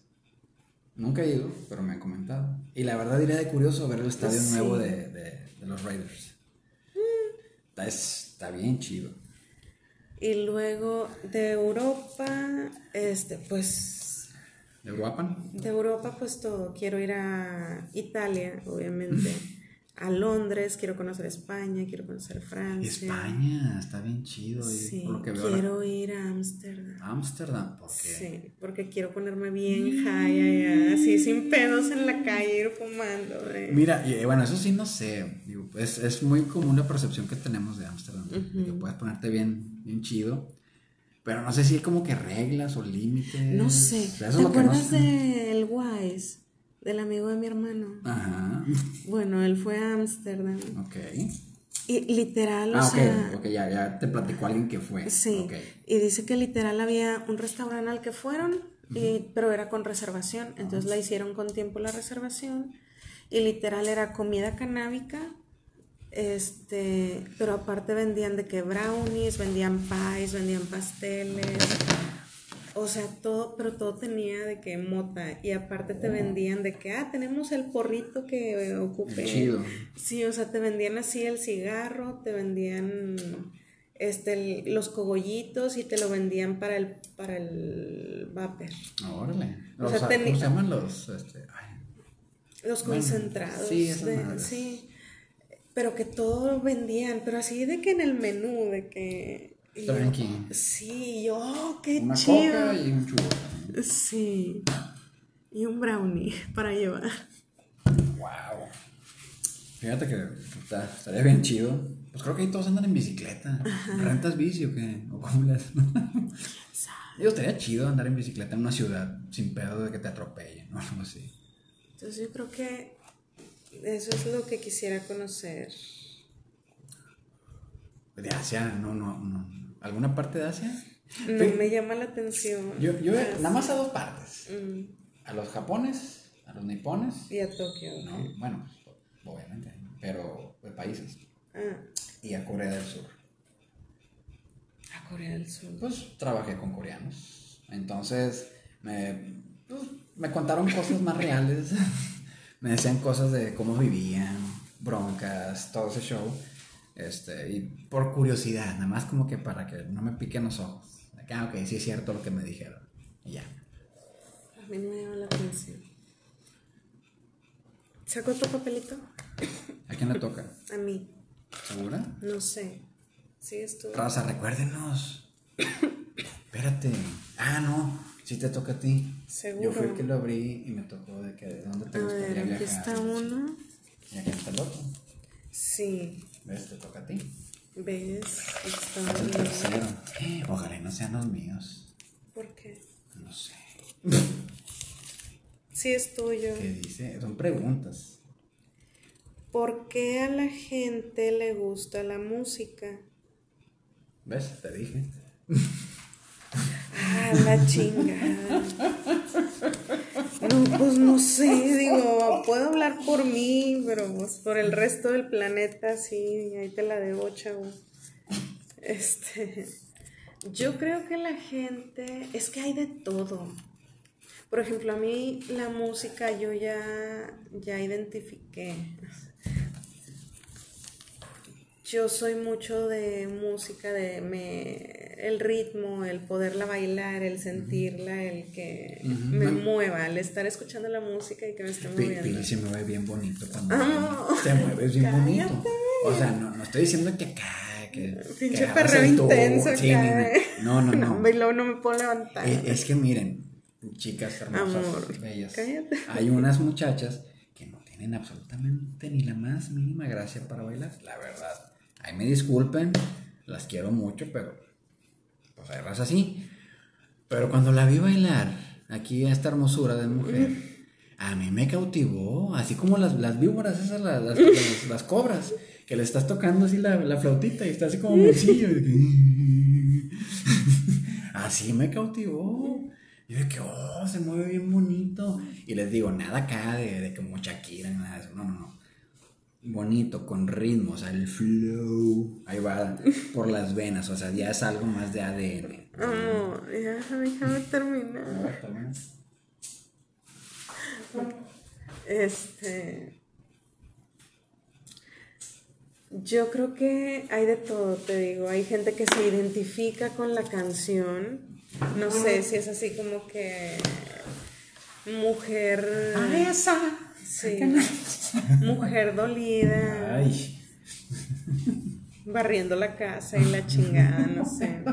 Nunca he ido, pero me han comentado. Y la verdad diría de curioso ver el estadio Sí. nuevo de, de- de los Raiders. Está, está bien chido. Y luego de Europa, este, pues ¿De Guapan? de Europa pues todo. Quiero ir a Italia, obviamente. A Londres, quiero conocer España, quiero conocer Francia. España, está bien chido. y Sí, por lo que veo ahora- quiero ir a Ámsterdam. Ámsterdam, porque Sí, porque quiero ponerme bien high allá, así sin pedos en la calle, ir fumando. eh. Mira, y, eh, bueno, eso sí no sé. Digo, es, es muy común la percepción que tenemos de Ámsterdam. de Que puedes ponerte bien, bien chido. Pero no sé si hay como que reglas o límites. No sé, ¿te no acuerdas sé. del Wise, del amigo de mi hermano? Ajá. Bueno, él fue a Ámsterdam Ok. y literal, o Ah, ok, sea, ok, ya, ya te platicó alguien que fue. sí, Ok. y dice que literal había un restaurante al que fueron, y, pero era con reservación, entonces la hicieron con tiempo la reservación y literal era comida canábica, este, pero aparte vendían de que brownies, vendían pies, vendían pasteles, o sea, todo, pero todo tenía de que mota y aparte te vendían de que, ah, tenemos el porrito que ocupe. El chido. Sí, o sea, te vendían así el cigarro, te vendían este el- los cogollitos y te lo vendían para el para el vapor. Órale. O O sea, sea, teni- ¿cómo se llaman los? Este, ay, Los concentrados. sí, de- sí. Pero que todo vendían, pero así de que en el menú, de que. Yo- Tranqui. sí, yo, oh, qué una chido. coca y un churro. Sí. Y un brownie para llevar. Wow. Fíjate que está- estaría bien chido. Pues creo que ahí todos andan en bicicleta. ¿Rentas bici o qué? ¿O cómo haces? Digo, estaría chido andar en bicicleta en una ciudad sin pedo de que te atropellen o algo así. Entonces yo creo que eso es lo que quisiera conocer. De Asia, no, no, no. ¿Alguna parte de Asia? No me llama la atención. Yo, yo Más- nada más a dos partes. Mm, A los japones, a los nipones, y a Tokio. ¿no? Bueno, obviamente, pero de países. Ah, Y a Corea del Sur. a Corea del Sur. Pues trabajé con coreanos. Entonces me, pues, me contaron cosas más reales. (laughs) me decían cosas de cómo vivían, broncas, todo ese show. Este, y por curiosidad, nada más como que para que no me piquen los ojos. Ah, ok, sí es cierto lo que me dijeron. Y ya. A mí no me llama la atención. ¿Sacó tu papelito? (coughs) ¿A quién le toca? A mí. ¿Segura? No sé. Sí, estuvo. Raza, recuérdenos. Espérate. Ah, no. Sí te toca a ti. Seguro. Yo fui el que lo abrí y me tocó de que de dónde te A gustaría ver, aquí viajar. está uno. Y aquí está el otro. Sí. ¿Ves? Te toca a ti. ¿Ves? Está Es el tercero. Ojalá y no sean los míos. ¿Por qué? No sé. Sí, es tuyo. ¿Qué dice? Son preguntas. ¿Por qué a la gente le gusta la música? ¿Ves? Te dije. Ah, la chingada. No, pues no sé, digo, puedo hablar por mí, pero pues por el resto del planeta sí, ahí te la debo, chavo. Este, yo creo que la gente, es que hay de todo. Por ejemplo, a mí la música yo ya, ya identifiqué. Yo soy mucho de música, de me, el ritmo, el poderla bailar, el sentirla, el que Ujú. me Bueno. mueva, el estar escuchando la música y que me esté moviendo. Pili se mueve bien bonito cuando Ah, te mueves bien bonito. cállate. O sea, no, no estoy diciendo que acá, que. Pinche perreo intenso Sí, eh. No, no, (laughs) no. y luego no me puedo levantar. Eh, Es que miren, chicas hermosas, Amor, bellas. cállate. Hay unas muchachas que no tienen absolutamente ni la más mínima gracia para bailar, la verdad. Ahí me disculpen, las quiero mucho, pero pues hay así. Pero cuando la vi bailar, aquí esta hermosura de mujer, a mí me cautivó, así como las, las víboras, esas, las, las, las- cobras, que le estás tocando así la, la flautita y está así como bolsillo. (laughs) así me cautivó. Yo de que, oh, se mueve bien bonito. Y les digo, nada acá de, de como Shakira, nada de eso. No, no, no. Bonito, con ritmo, o sea, el flow. Ahí va por las venas, o sea, ya es algo más de ADN. Amor, ya, déjame terminar. Este. Yo creo que hay de todo, te digo. Hay gente que se identifica con la canción. No sé si es así como que. Mujer. esa! Sí. (laughs) Mujer dolida. Ay. Barriendo la casa y la chingada, no (laughs) sé.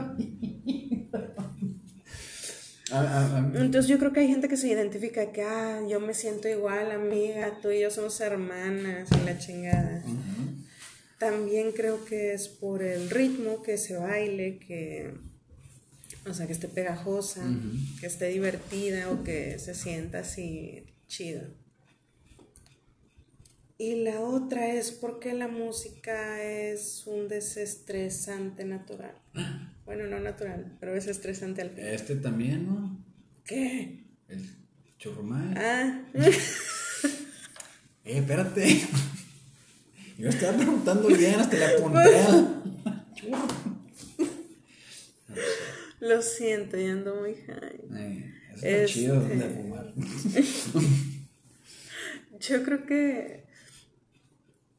Entonces yo creo que hay gente que se identifica que, ah, yo me siento igual, amiga, tú y yo somos hermanas y la chingada. También creo que es por el ritmo, que se baile, que, o sea, que esté pegajosa, que esté divertida o que se sienta así chido. Y la otra es porque la música es un desestresante natural. Bueno, no natural, pero es estresante al fin. Este también, ¿no? ¿Qué? El churrumay. Ah, (laughs) Eh, espérate. Yo estaba preguntando bien, hasta la (laughs) puntea. lo siento, ya ando muy high. Eh, es Este. lo chido de fumar. (laughs) Yo creo que,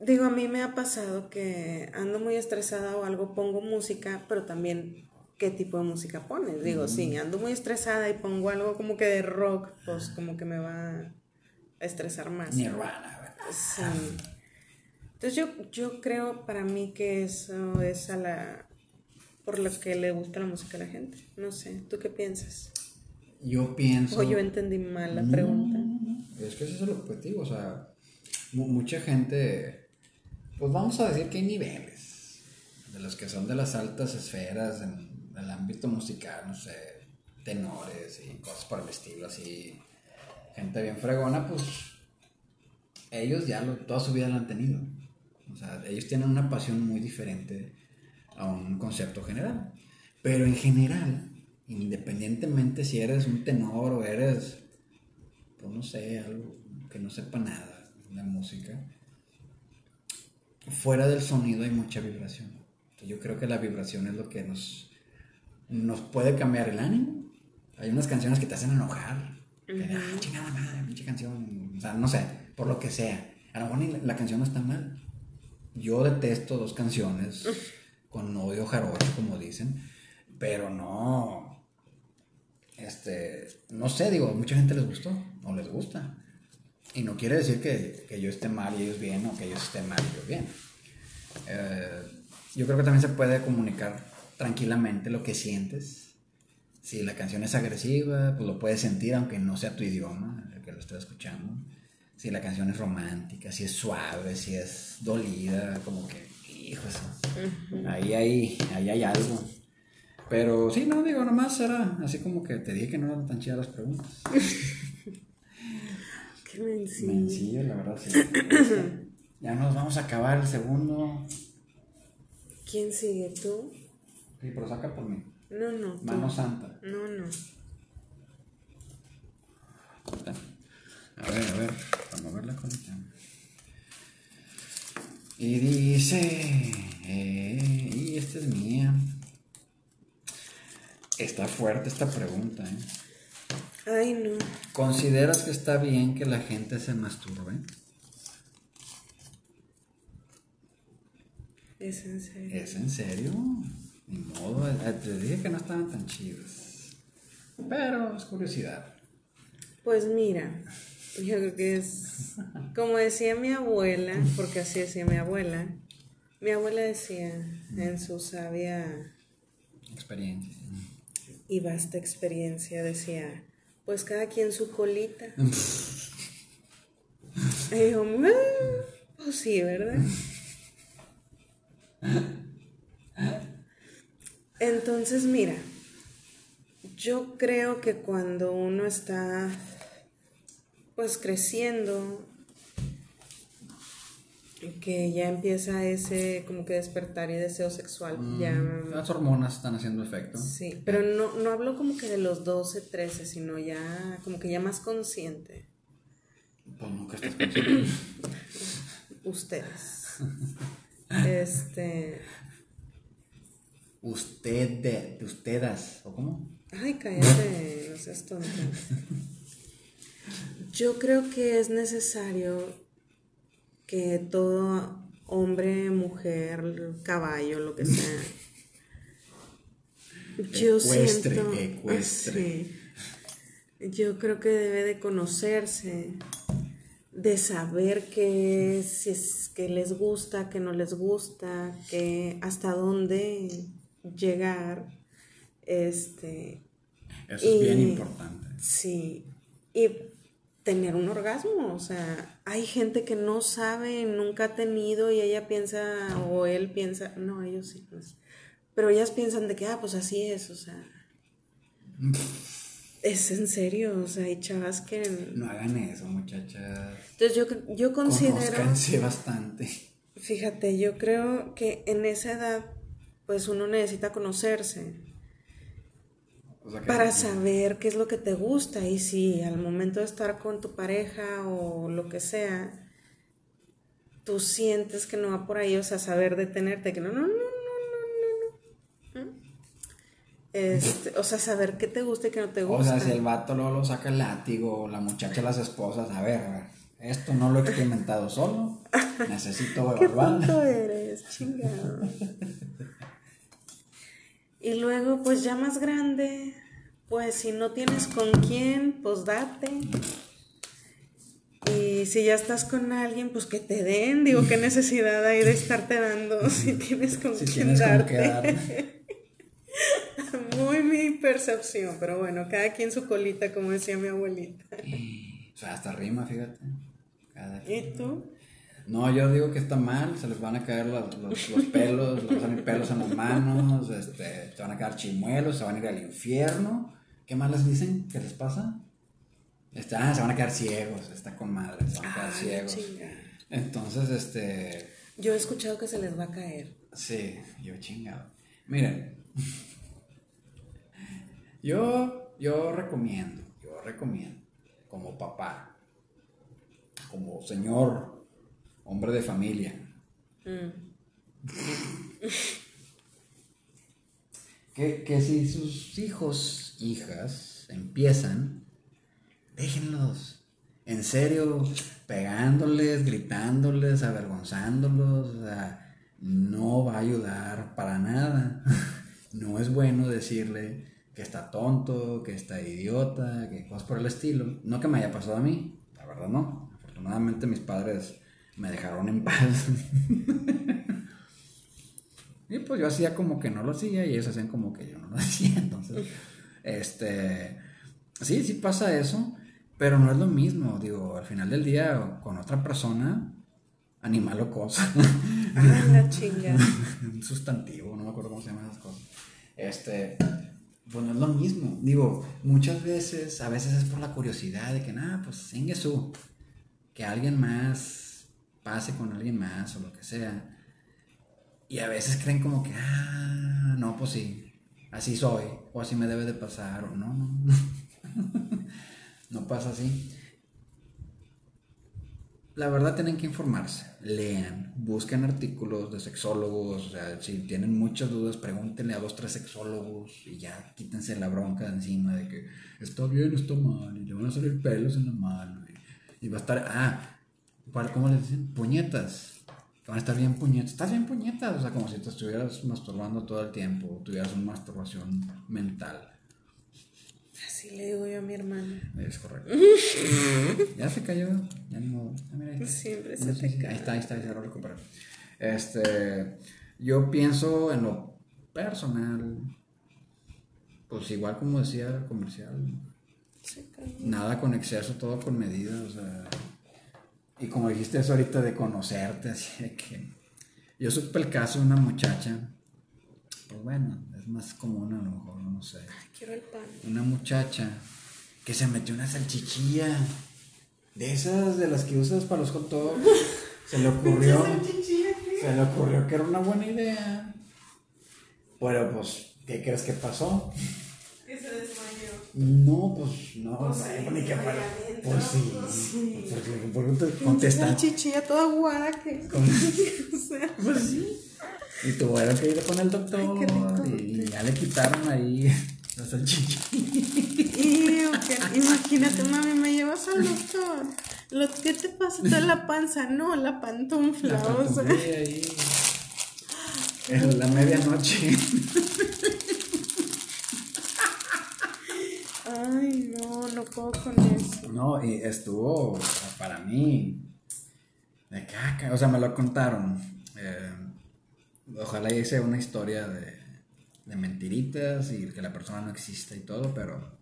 digo, a mí me ha pasado que ando muy estresada o algo, pongo música, pero también qué tipo de música pones. Digo, sí, ando muy estresada y pongo algo como que de rock, pues como que me va a estresar más. Nirvana, ¿verdad? Sí. Entonces yo, yo creo para mí que eso es a la por lo que le gusta la música a la gente. No sé, ¿tú qué piensas? Yo pienso. O yo entendí mal la pregunta. Es que ese es el objetivo, o sea, mu- mucha gente, pues vamos a decir que hay niveles, de los que son de las altas esferas en el ámbito musical, no sé, tenores y cosas por el estilo, así, gente bien fregona, pues ellos ya toda su vida lo han tenido. O sea, ellos tienen una pasión muy diferente a un concepto general. Pero en general, independientemente si eres un tenor o eres, pues no sé, algo que no sepa nada de música, fuera del sonido hay mucha vibración. Yo creo que la vibración es lo que nos, nos puede cambiar el ánimo. Hay unas canciones que te hacen enojar. Que, ah, chingada madre, pinche canción. O sea, no sé, por lo que sea. A lo mejor ni la, la canción no está mal. Yo detesto dos canciones con odio jarocho, como dicen, pero no. Este, no sé, digo, mucha gente les gustó o les gusta. Y no quiere decir que, que yo esté mal y ellos bien, o que ellos estén mal y yo bien. Eh, yo creo que también se puede comunicar tranquilamente lo que sientes Si la canción es agresiva, pues lo puedes sentir aunque no sea tu idioma, el que lo estés escuchando. Si la canción es romántica, si es suave, si es dolida, como que, hijo, eso. Ahí hay, ahí hay algo. Pero sí, no, digo, nomás era así como que te dije que no eran tan chidas las preguntas. (laughs) Qué mencillo. Mencillo, la verdad, sí. (coughs) ya nos vamos a acabar el segundo. ¿Quién sigue tú? Sí, pero saca por mí. No, no. tú. Mano santa. No, no. A ver, a ver, para mover la colita. Y dice, eh, y esta es mía. Está fuerte esta pregunta, ¿eh? Ay, no. ¿Consideras que está bien que la gente se masturbe? Es en serio. ¿Es en serio? Ni modo, eh, te dije que no estaban tan chidos. Pero es curiosidad. Pues mira, yo creo que es como decía mi abuela, porque así decía mi abuela. Mi abuela decía en su sabia Experiencia. y vasta experiencia, decía, pues cada quien su colita. (laughs) Y yo, "Ah, pues sí, ¿verdad? Entonces, mira, yo creo que cuando uno está pues creciendo, que ya empieza ese como que despertar y deseo sexual, ya Las hormonas están haciendo efecto. Sí, pero no, no hablo como que de los 12, 13, sino ya como que ya más consciente. Pues nunca estás consciente. (laughs) Ustedes. Este. Usted, de, ustedes, ¿o cómo? Ay, cállate, no seas tonta. (laughs) Yo creo que es necesario que todo hombre, mujer, caballo, lo que sea. (laughs) Yo Ecuestre, siento. ecuestre. (laughs) sí. Yo creo que debe de conocerse, de saber qué si es que les gusta, que no les gusta, que hasta dónde llegar. Este, Eso es bien Y- importante. Sí, y tener un orgasmo, o sea, hay gente que no sabe, nunca ha tenido y ella piensa, o él piensa, no, ellos sí, pues, pero ellas piensan de que, ah, pues así es, o sea, (laughs) es en serio, o sea, hay chavas que... No hagan eso, muchachas. Entonces yo, yo considero, Conózcanse bastante. fíjate, yo creo que en esa edad, pues uno necesita conocerse. O sea para saber qué es lo que te gusta y si al momento de estar con tu pareja o lo que sea, tú sientes que no va por ahí, o sea, saber detenerte, que no, no, no, no, no, no, no. ¿Mm? Este, o sea, saber qué te gusta y qué no te O gusta. sea, si el vato luego lo saca el látigo, la muchacha, las esposas, a ver, esto no lo he experimentado solo, (laughs) necesito ¿Qué evaluar. punto eres, chingado? (laughs) Y luego, pues ya más grande, pues si no tienes con quién, pues date. Y si ya estás con alguien, pues que te den. Digo, qué necesidad hay de estarte dando (laughs) si tienes con Si quién tienes darte. dar. (laughs) Muy mi percepción, pero bueno, cada quien su colita, como decía mi abuelita. O sea, hasta rima, fíjate. Cada. ¿Y tú? No, yo digo que está mal, se les van a caer los, los- los pelos, les van a salir pelos en las manos, este, te van a quedar chimuelos, se van a ir al infierno. ¿Qué más les dicen? ¿Qué les pasa? Este, ah, se van a quedar ciegos, está con madre, se van a quedar Ay, ciegos. chinga. Entonces, este, Yo he escuchado que se les va a caer. sí, yo chingado. Miren, (laughs) yo, yo recomiendo, yo recomiendo, como papá, como señor, hombre de familia, Mm. Que, que si sus hijos, hijas, empiezan, déjenlos. En serio, pegándoles, gritándoles, avergonzándolos, o sea, no va a ayudar para nada. (laughs) No es bueno decirle que está tonto, que está idiota, que cosas por el estilo. No que me haya pasado a mí, la verdad no. Afortunadamente mis padres me dejaron en paz. (laughs) Y pues yo hacía como que no lo hacía y ellos hacían como que yo no lo (laughs) hacía. Entonces, Este, sí, sí pasa eso, pero no es lo mismo, digo, al final del día con otra persona, animal o cosa. (laughs) Ah, la chinga. Un sustantivo, no me acuerdo cómo se llaman esas cosas. Este, pues no es lo mismo. Digo, muchas veces, a veces es por la curiosidad de que, nada, pues sin su, que alguien más pase con alguien más o lo que sea. Y a veces creen como que, ah, no, pues sí, así soy, o así me debe de pasar, o no, no, (laughs) no pasa así. La verdad tienen que informarse, lean, busquen artículos de sexólogos, o sea, si tienen muchas dudas, pregúntenle a dos, tres sexólogos y ya quítense la bronca de encima de que está bien, está mal, y le van a salir pelos en la mano, y, va a estar, ah, ¿cómo le dicen? Puñetas, van a estar bien puñetas, estás bien puñetas, o sea, como si te estuvieras masturbando todo el tiempo, tuvieras una masturbación mental. Así le digo yo a mi hermana. Es correcto. (laughs) ya se cayó, ya no. Ah, Siempre se te cae. Ahí está, ahí está, ahí se lo recuperó. Este, yo pienso en lo personal, pues igual como decía el comercial, nada con exceso, todo con medida, o sea, y como dijiste eso ahorita de conocerte, así de que yo supe el caso de una muchacha, pues bueno, es más común a lo mejor, no sé. Quiero el pan. Una muchacha que se metió una salchichilla, de esas de las que usas para los hot dogs. (laughs) Se le ocurrió. se le ocurrió que era una buena idea. Pero pues, ¿qué crees que pasó? Que se desmayó. No, pues no, pues sí, ni que para. Pues sí. Pues sí. ¿Por qué te contestan? chichilla toda aguada que. o sea, pues sí. Y tuvieron que ir con el doctor. Ay, qué rico. Y ya le quitaron ahí (laughs) la salchicha. Imagínate, mami, me llevas al doctor. Lo que te pasa toda la panza, no, la pantufla. La ahí. En la medianoche. (laughs) Ay, no, no puedo con eso. No, y estuvo para mí de caca. O sea, me lo contaron. Eh, ojalá hice una historia de, de mentiritas y que la persona no existe y todo, pero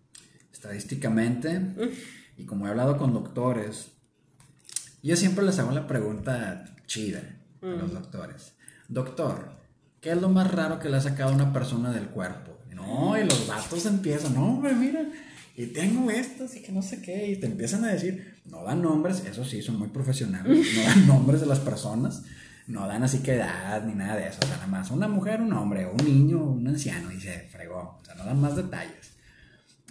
estadísticamente, y como he hablado con doctores, yo siempre les hago la pregunta chida a los doctores. Doctor, ¿qué es lo más raro que le ha sacado a una persona del cuerpo? No, y los datos empiezan, no, hombre, mira, y tengo esto, y que no sé qué, y te empiezan a decir, no dan nombres, eso sí, son muy profesionales, (laughs) no dan nombres de las personas, no dan así que edad ni nada de eso, o sea, nada más una mujer, un hombre, un niño, un anciano, y se fregó, o sea, no dan más detalles.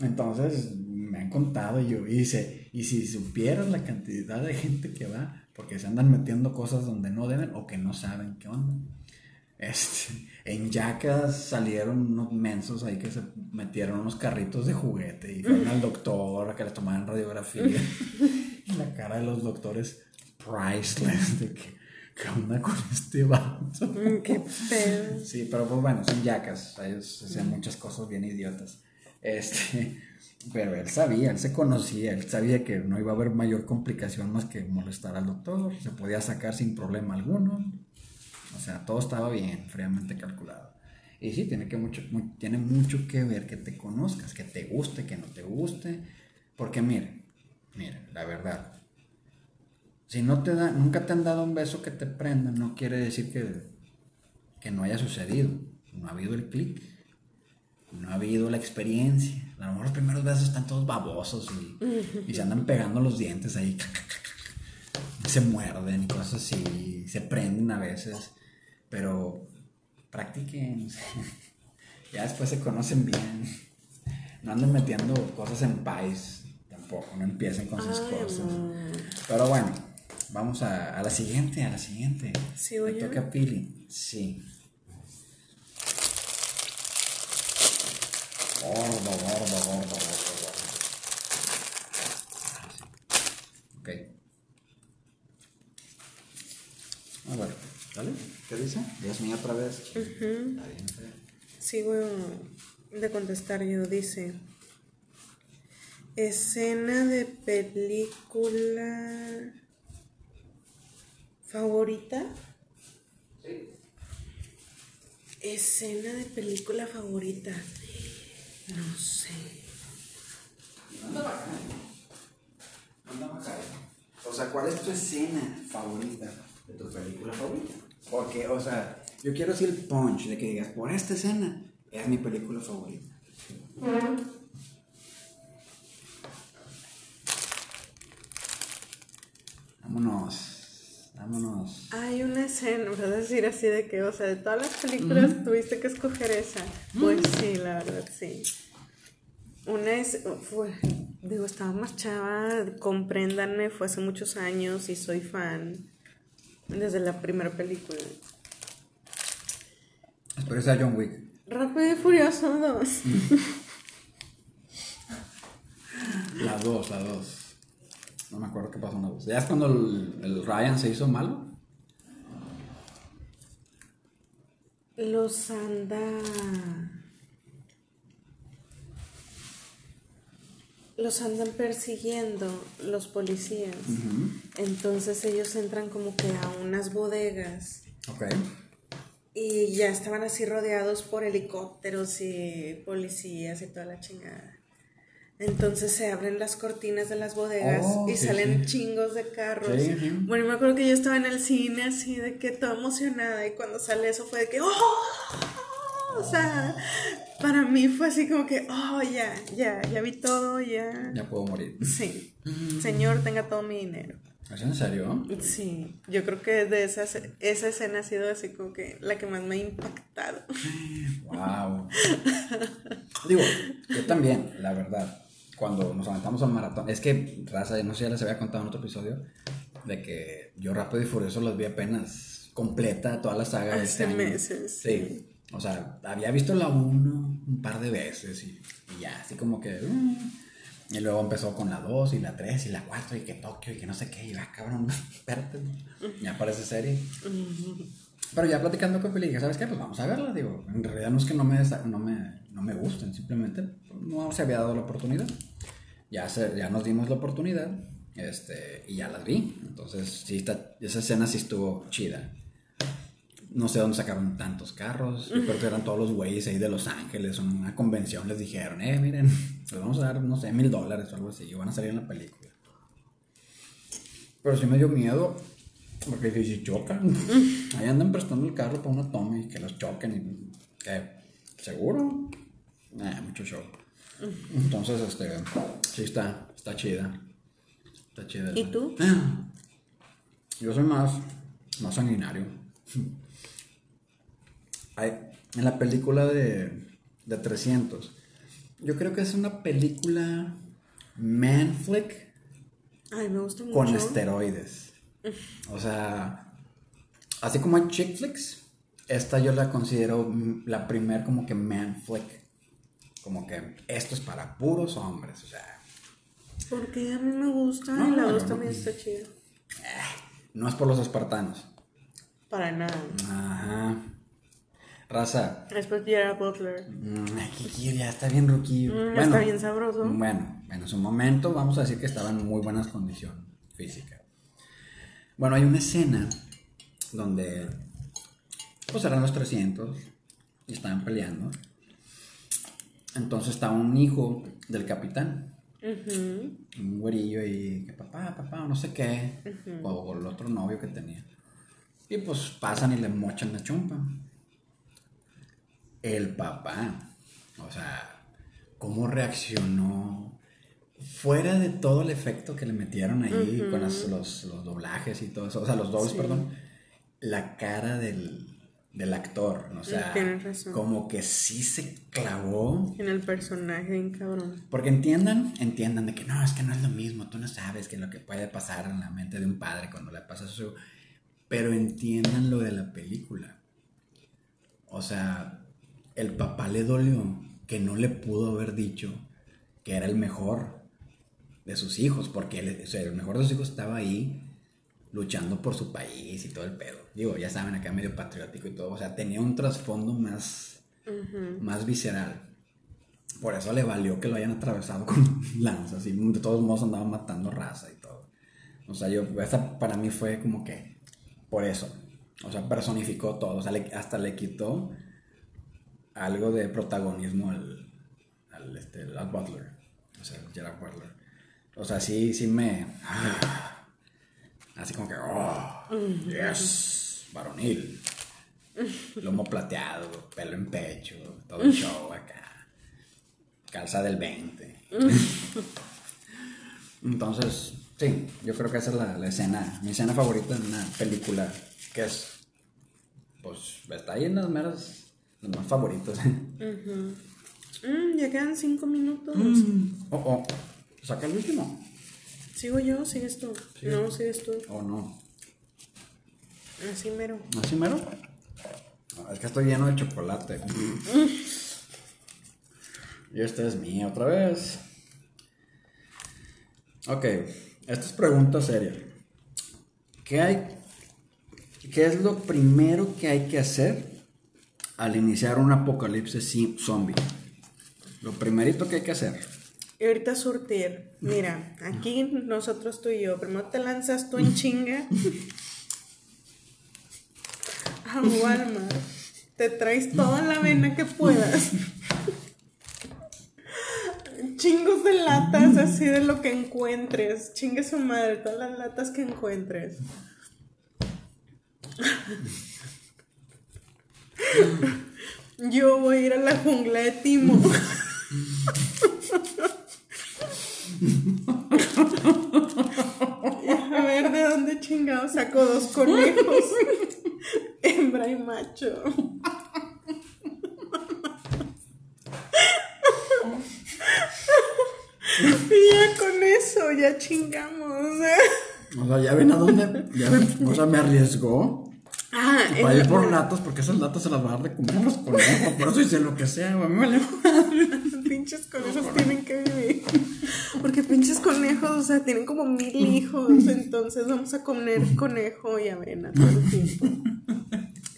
Entonces me han contado y yo hice, y si supieras la cantidad de gente que va, porque se andan metiendo cosas donde no deben o que no saben qué onda. Este, en Yacas salieron unos mensos ahí que se metieron unos carritos de juguete y fueron al doctor a que les tomaran radiografía. y la cara de los doctores priceless de que ¿qué onda con este vato? Mm, qué pedo. Sí, pero pues bueno, son yacas. Ellos hacían muchas cosas bien idiotas. Este, pero él sabía, él se conocía, él sabía que no iba a haber mayor complicación más que molestar al doctor. Se podía sacar sin problema alguno. O sea, todo estaba bien, fríamente calculado. Y sí, tiene, que mucho, tiene mucho que ver que te conozcas, que te guste, que no te guste. Porque mire, mire, la verdad, si no te da, nunca te han dado un beso que te prenda, no quiere decir que, que no haya sucedido. No ha habido el clic. No ha habido la experiencia. A lo mejor los primeros besos están todos babosos y, se andan pegando los dientes ahí. (laughs) Se muerden y cosas así. Se prenden a veces. Pero practiquen. (laughs) Ya después se conocen bien. No anden metiendo cosas en país. Tampoco. No empiecen con sus cosas. Pero bueno, Vamos a, la siguiente, a la siguiente. ¿Sí, Me toca Pili. Sí. Gordo, gordo, gordo, gordo, gordo. Ok. A ver, ¿dale? ¿Qué dice? Dios mío, otra vez. Uh Está bien, Sigo de contestar yo, dice. Escena de película ¿Favorita? Sí. Escena de película favorita. No sé. O sea, ¿cuál es tu escena favorita de tu película favorita? Porque, o sea, yo quiero decir el punch de que digas, por esta escena es mi película favorita. Vámonos. Vámonos. Hay una escena, vas a decir así de que, o sea, de todas las películas tuviste que escoger esa. Pues sí, la verdad, sí. Una es, fue, digo, estaba más chava, compréndanme, fue hace muchos años y soy fan desde la primera película. Espero que sea John Wick. Rápido y Furioso 2. La 2, la 2. No me acuerdo qué pasó en la 2. ¿Ya es cuando el, el Ryan se hizo malo? Los anda. Los andan persiguiendo los policías. Entonces ellos entran como que a unas bodegas Ok. y ya estaban así rodeados por helicópteros y policías y toda la chingada. Entonces se abren las cortinas de las bodegas Oh, y sí, salen sí. chingos de carros. Sí. Bueno, me acuerdo que yo estaba en el cine así de que toda emocionada y cuando sale eso fue de que ¡Oh! O sea, para mí fue así como que, oh, ya, ya, ya vi todo, ya. Ya puedo morir. Sí. Señor, tenga todo mi dinero. ¿Es en serio? Sí, yo creo que de esa, esa escena ha sido así como que la que más me ha impactado. Wow. Digo, yo también, la verdad. Cuando nos aventamos al maratón, es que, raza, no sé, ya les había contado en otro episodio, de que yo Rápido y Furioso los vi apenas completa toda la saga de este Hace año. meses, Sí. O sea, había visto la 1 un par de veces y, y ya, así como que. mm. Y luego empezó con la 2 y la 3 y la 4 y que Tokio y que no sé qué. Y va, cabrón, (laughs) espérate. Ya parece serie. Pero ya platicando con Felipe, ¿sabes qué? Pues vamos a verla. Digo, en realidad no es que no me, no me, no me gusten, simplemente no se había dado la oportunidad. Ya, se, ya nos dimos la oportunidad este, y ya las vi. Entonces, sí, está, esa escena sí estuvo chida. No sé dónde sacaron tantos carros. Yo creo que eran todos los güeyes ahí de Los Ángeles. En una convención les dijeron, eh, miren, les vamos a dar, no sé, mil dólares o algo así. Y van a salir en la película. Pero sí me dio miedo. Porque dije, si chocan, ahí andan prestando el carro para una toma y que los choquen. Y, ¿Qué? ¿Seguro? Eh, mucho show. Entonces, este, sí está, está chida. Está chida. ¿Y tú? Yo soy más, más sanguinario. Hay- en la película de, de 300, yo creo que es una película man flick Ay, me gusta mucho. con esteroides. O sea, así como hay chick flicks, esta yo la considero la primer como que man flick. Como que esto es para puros hombres, o sea, Porque a mí me gusta No, y la no, 2 no. también está chida. no es por los espartanos. Para nada. Ajá. Raza, Gerard Butler. Mm, Kikir ya está bien ruquillo. Mm, está bien sabroso. Bueno, en su momento vamos a decir que estaba en muy buenas condiciones físicas. Bueno, hay una escena donde pues eran los 300 y estaban peleando. Entonces está un hijo del capitán, un güerillo y que papá, papá, no sé qué, o, o el otro novio que tenía. Y pues pasan y le mochan la chumpa. El papá, o sea, cómo reaccionó fuera de todo el efecto que le metieron ahí con los, los doblajes y todo eso, o sea, los dobles, perdón, la cara del, del actor, o sea, razón. como que sí se clavó. En el personaje, bien cabrón. porque entiendan, entiendan de que no, es que no es lo mismo, tú no sabes que lo que puede pasar en la mente de un padre cuando le pasa eso, pero entiendan lo de la película. O sea, el papá le dolió que no le pudo haber dicho que era el mejor de sus hijos, porque él- o sea, el mejor de sus hijos estaba ahí luchando por su país y todo el pedo. Digo, ya saben, acá medio patriótico y todo, o sea, tenía un trasfondo más, más visceral. Por eso le valió que lo hayan atravesado con (laughs) lanzas y de todos modos andaban matando raza y todo. O sea, yo, para mí fue como que por eso. O sea, personificó todo. O sea, le- hasta le quitó algo de protagonismo al, al este, al Butler. O sea, Gerard Butler. O sea, sí, sí me. ah, así como que. Oh, yes, varonil. Lomo plateado, pelo en pecho, todo el show acá. Calza del 20. Entonces, sí, yo creo que esa es la, la escena, mi escena favorita en una película, que es, pues, está ahí en las meras, las más favoritas. (laughs) Mm, ya quedan cinco minutos. Oh, oh, saca el último. ¿Sigo yo? ¿Sigues tú? No, sigues tú. Oh, no. Así mero. ¿Así mero? No, es que estoy lleno de chocolate. (laughs) y esta es mía otra vez. Ok, esta es pregunta seria. ¿Qué hay? ¿Qué es lo primero que hay que hacer al iniciar un apocalipsis zombie? Lo primerito que hay que hacer. Ahorita surtir. Mira, aquí nosotros tú y yo. Primero te lanzas tú en chinga. A (laughs) Walmart. Te traes toda la avena que puedas. (laughs) Chingos de latas así de lo que encuentres. Chingue su madre, todas las latas que encuentres. (laughs) Yo voy a ir a la jungla de Timo. A ver de dónde chingado saco dos conejos. Hembra y macho. Y ya con eso, ya chingamos. O sea, ya ven a dónde. O sea, me arriesgó. Ah, Para ir por latas, porque esas latas se las va a dar de comer a los conejos. Por eso hice lo que sea, güey. A mí me vale pinches conejos tienen que vivir. Porque pinches conejos, o sea, tienen como mil hijos. Entonces vamos a comer conejo y avena todo el tiempo.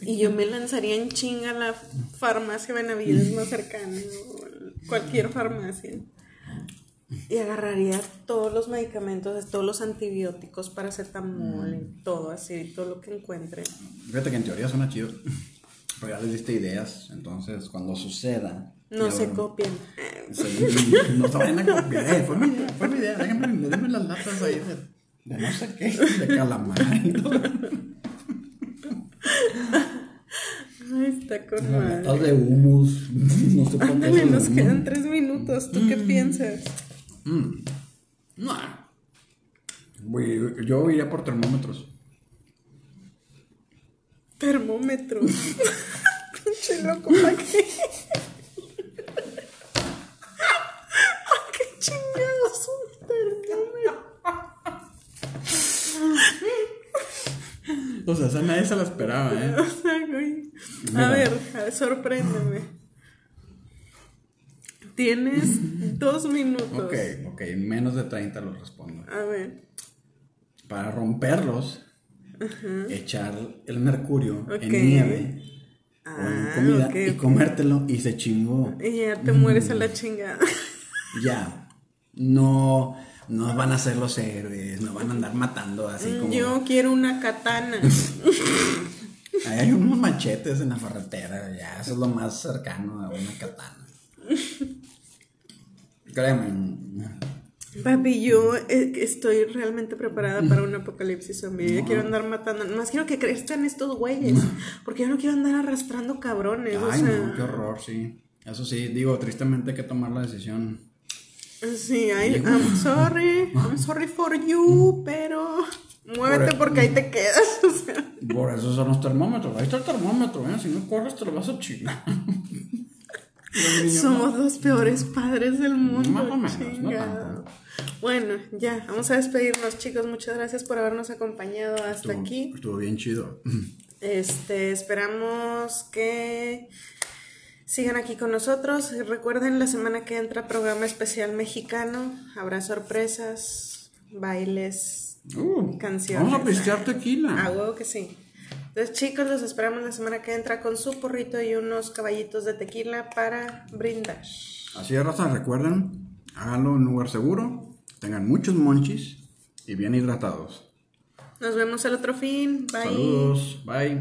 Y yo me lanzaría en chinga a la farmacia Benavides más cercana. o cualquier farmacia. Y agarraría todos los medicamentos, todos los antibióticos, paracetamol, y todo así, todo lo que encuentre. Fíjate que en teoría suena chido. (laughs) Pero ya les diste ideas. Entonces, cuando suceda. No se van- copien. (laughs) Sí, no se vayan a copiar. Eh, fue mi idea, fue mi idea. Déjenme, denme las latas ahí de, no sé qué, de calamar y todo. Ay, está con madre. de humus. (laughs) No sé. Ándale, nos quedan tres minutos. ¿Tú qué piensas? Mm. No. Yo iría por termómetros. Termómetro. (laughs) Pinche loco, ¿para qué? ¿Para (laughs) qué chingados un termómetro? O sea, esa nadie se la esperaba, ¿eh? O sea, güey. A ver, sorpréndeme. Tienes dos minutos. Ok, ok, en menos de 30 los respondo. A ver. Para romperlos, echar el mercurio en nieve o en Ah, comida y comértelo y se chingó. Y ya te mueres a la chingada. (laughs) Ya. No, no van a ser los héroes, no van a andar matando así como. Yo quiero una katana. (laughs) Hay unos machetes en la ferretera, ya, eso es lo más cercano a una katana. (laughs) Créeme. Papi, yo eh, estoy realmente preparada para un apocalipsis zombie. Yo quiero andar matando. Más quiero que crezcan estos güeyes. Porque yo no quiero andar arrastrando cabrones. o Ay, sea, no, qué horror, sí. Eso sí, digo, tristemente hay que tomar la decisión. Sí, ay, I'm sorry. I'm sorry for you, pero muévete Por- porque ahí te quedas. (laughs) O sea, Por eso son los termómetros. Ahí está el termómetro, ¿eh? Si no corres, te lo vas a chingar. Niños, somos los peores padres del mundo. Más o menos, no chingado. tanto. Bueno, ya, vamos a despedirnos, chicos. Muchas gracias por habernos acompañado hasta estuvo, aquí. Estuvo bien chido. Este, esperamos que sigan aquí con nosotros. Recuerden, la semana que entra programa especial mexicano. Habrá sorpresas, bailes, Uh, canciones. Vamos a pistear tequila. Ah, huevo que sí. Entonces, chicos, los esperamos la semana que entra con su porrito y unos caballitos de tequila para brindar. Así es, raza, recuerden, háganlo en un lugar seguro, tengan muchos monchis y bien hidratados. Nos vemos el otro fin. Bye. Saludos, bye.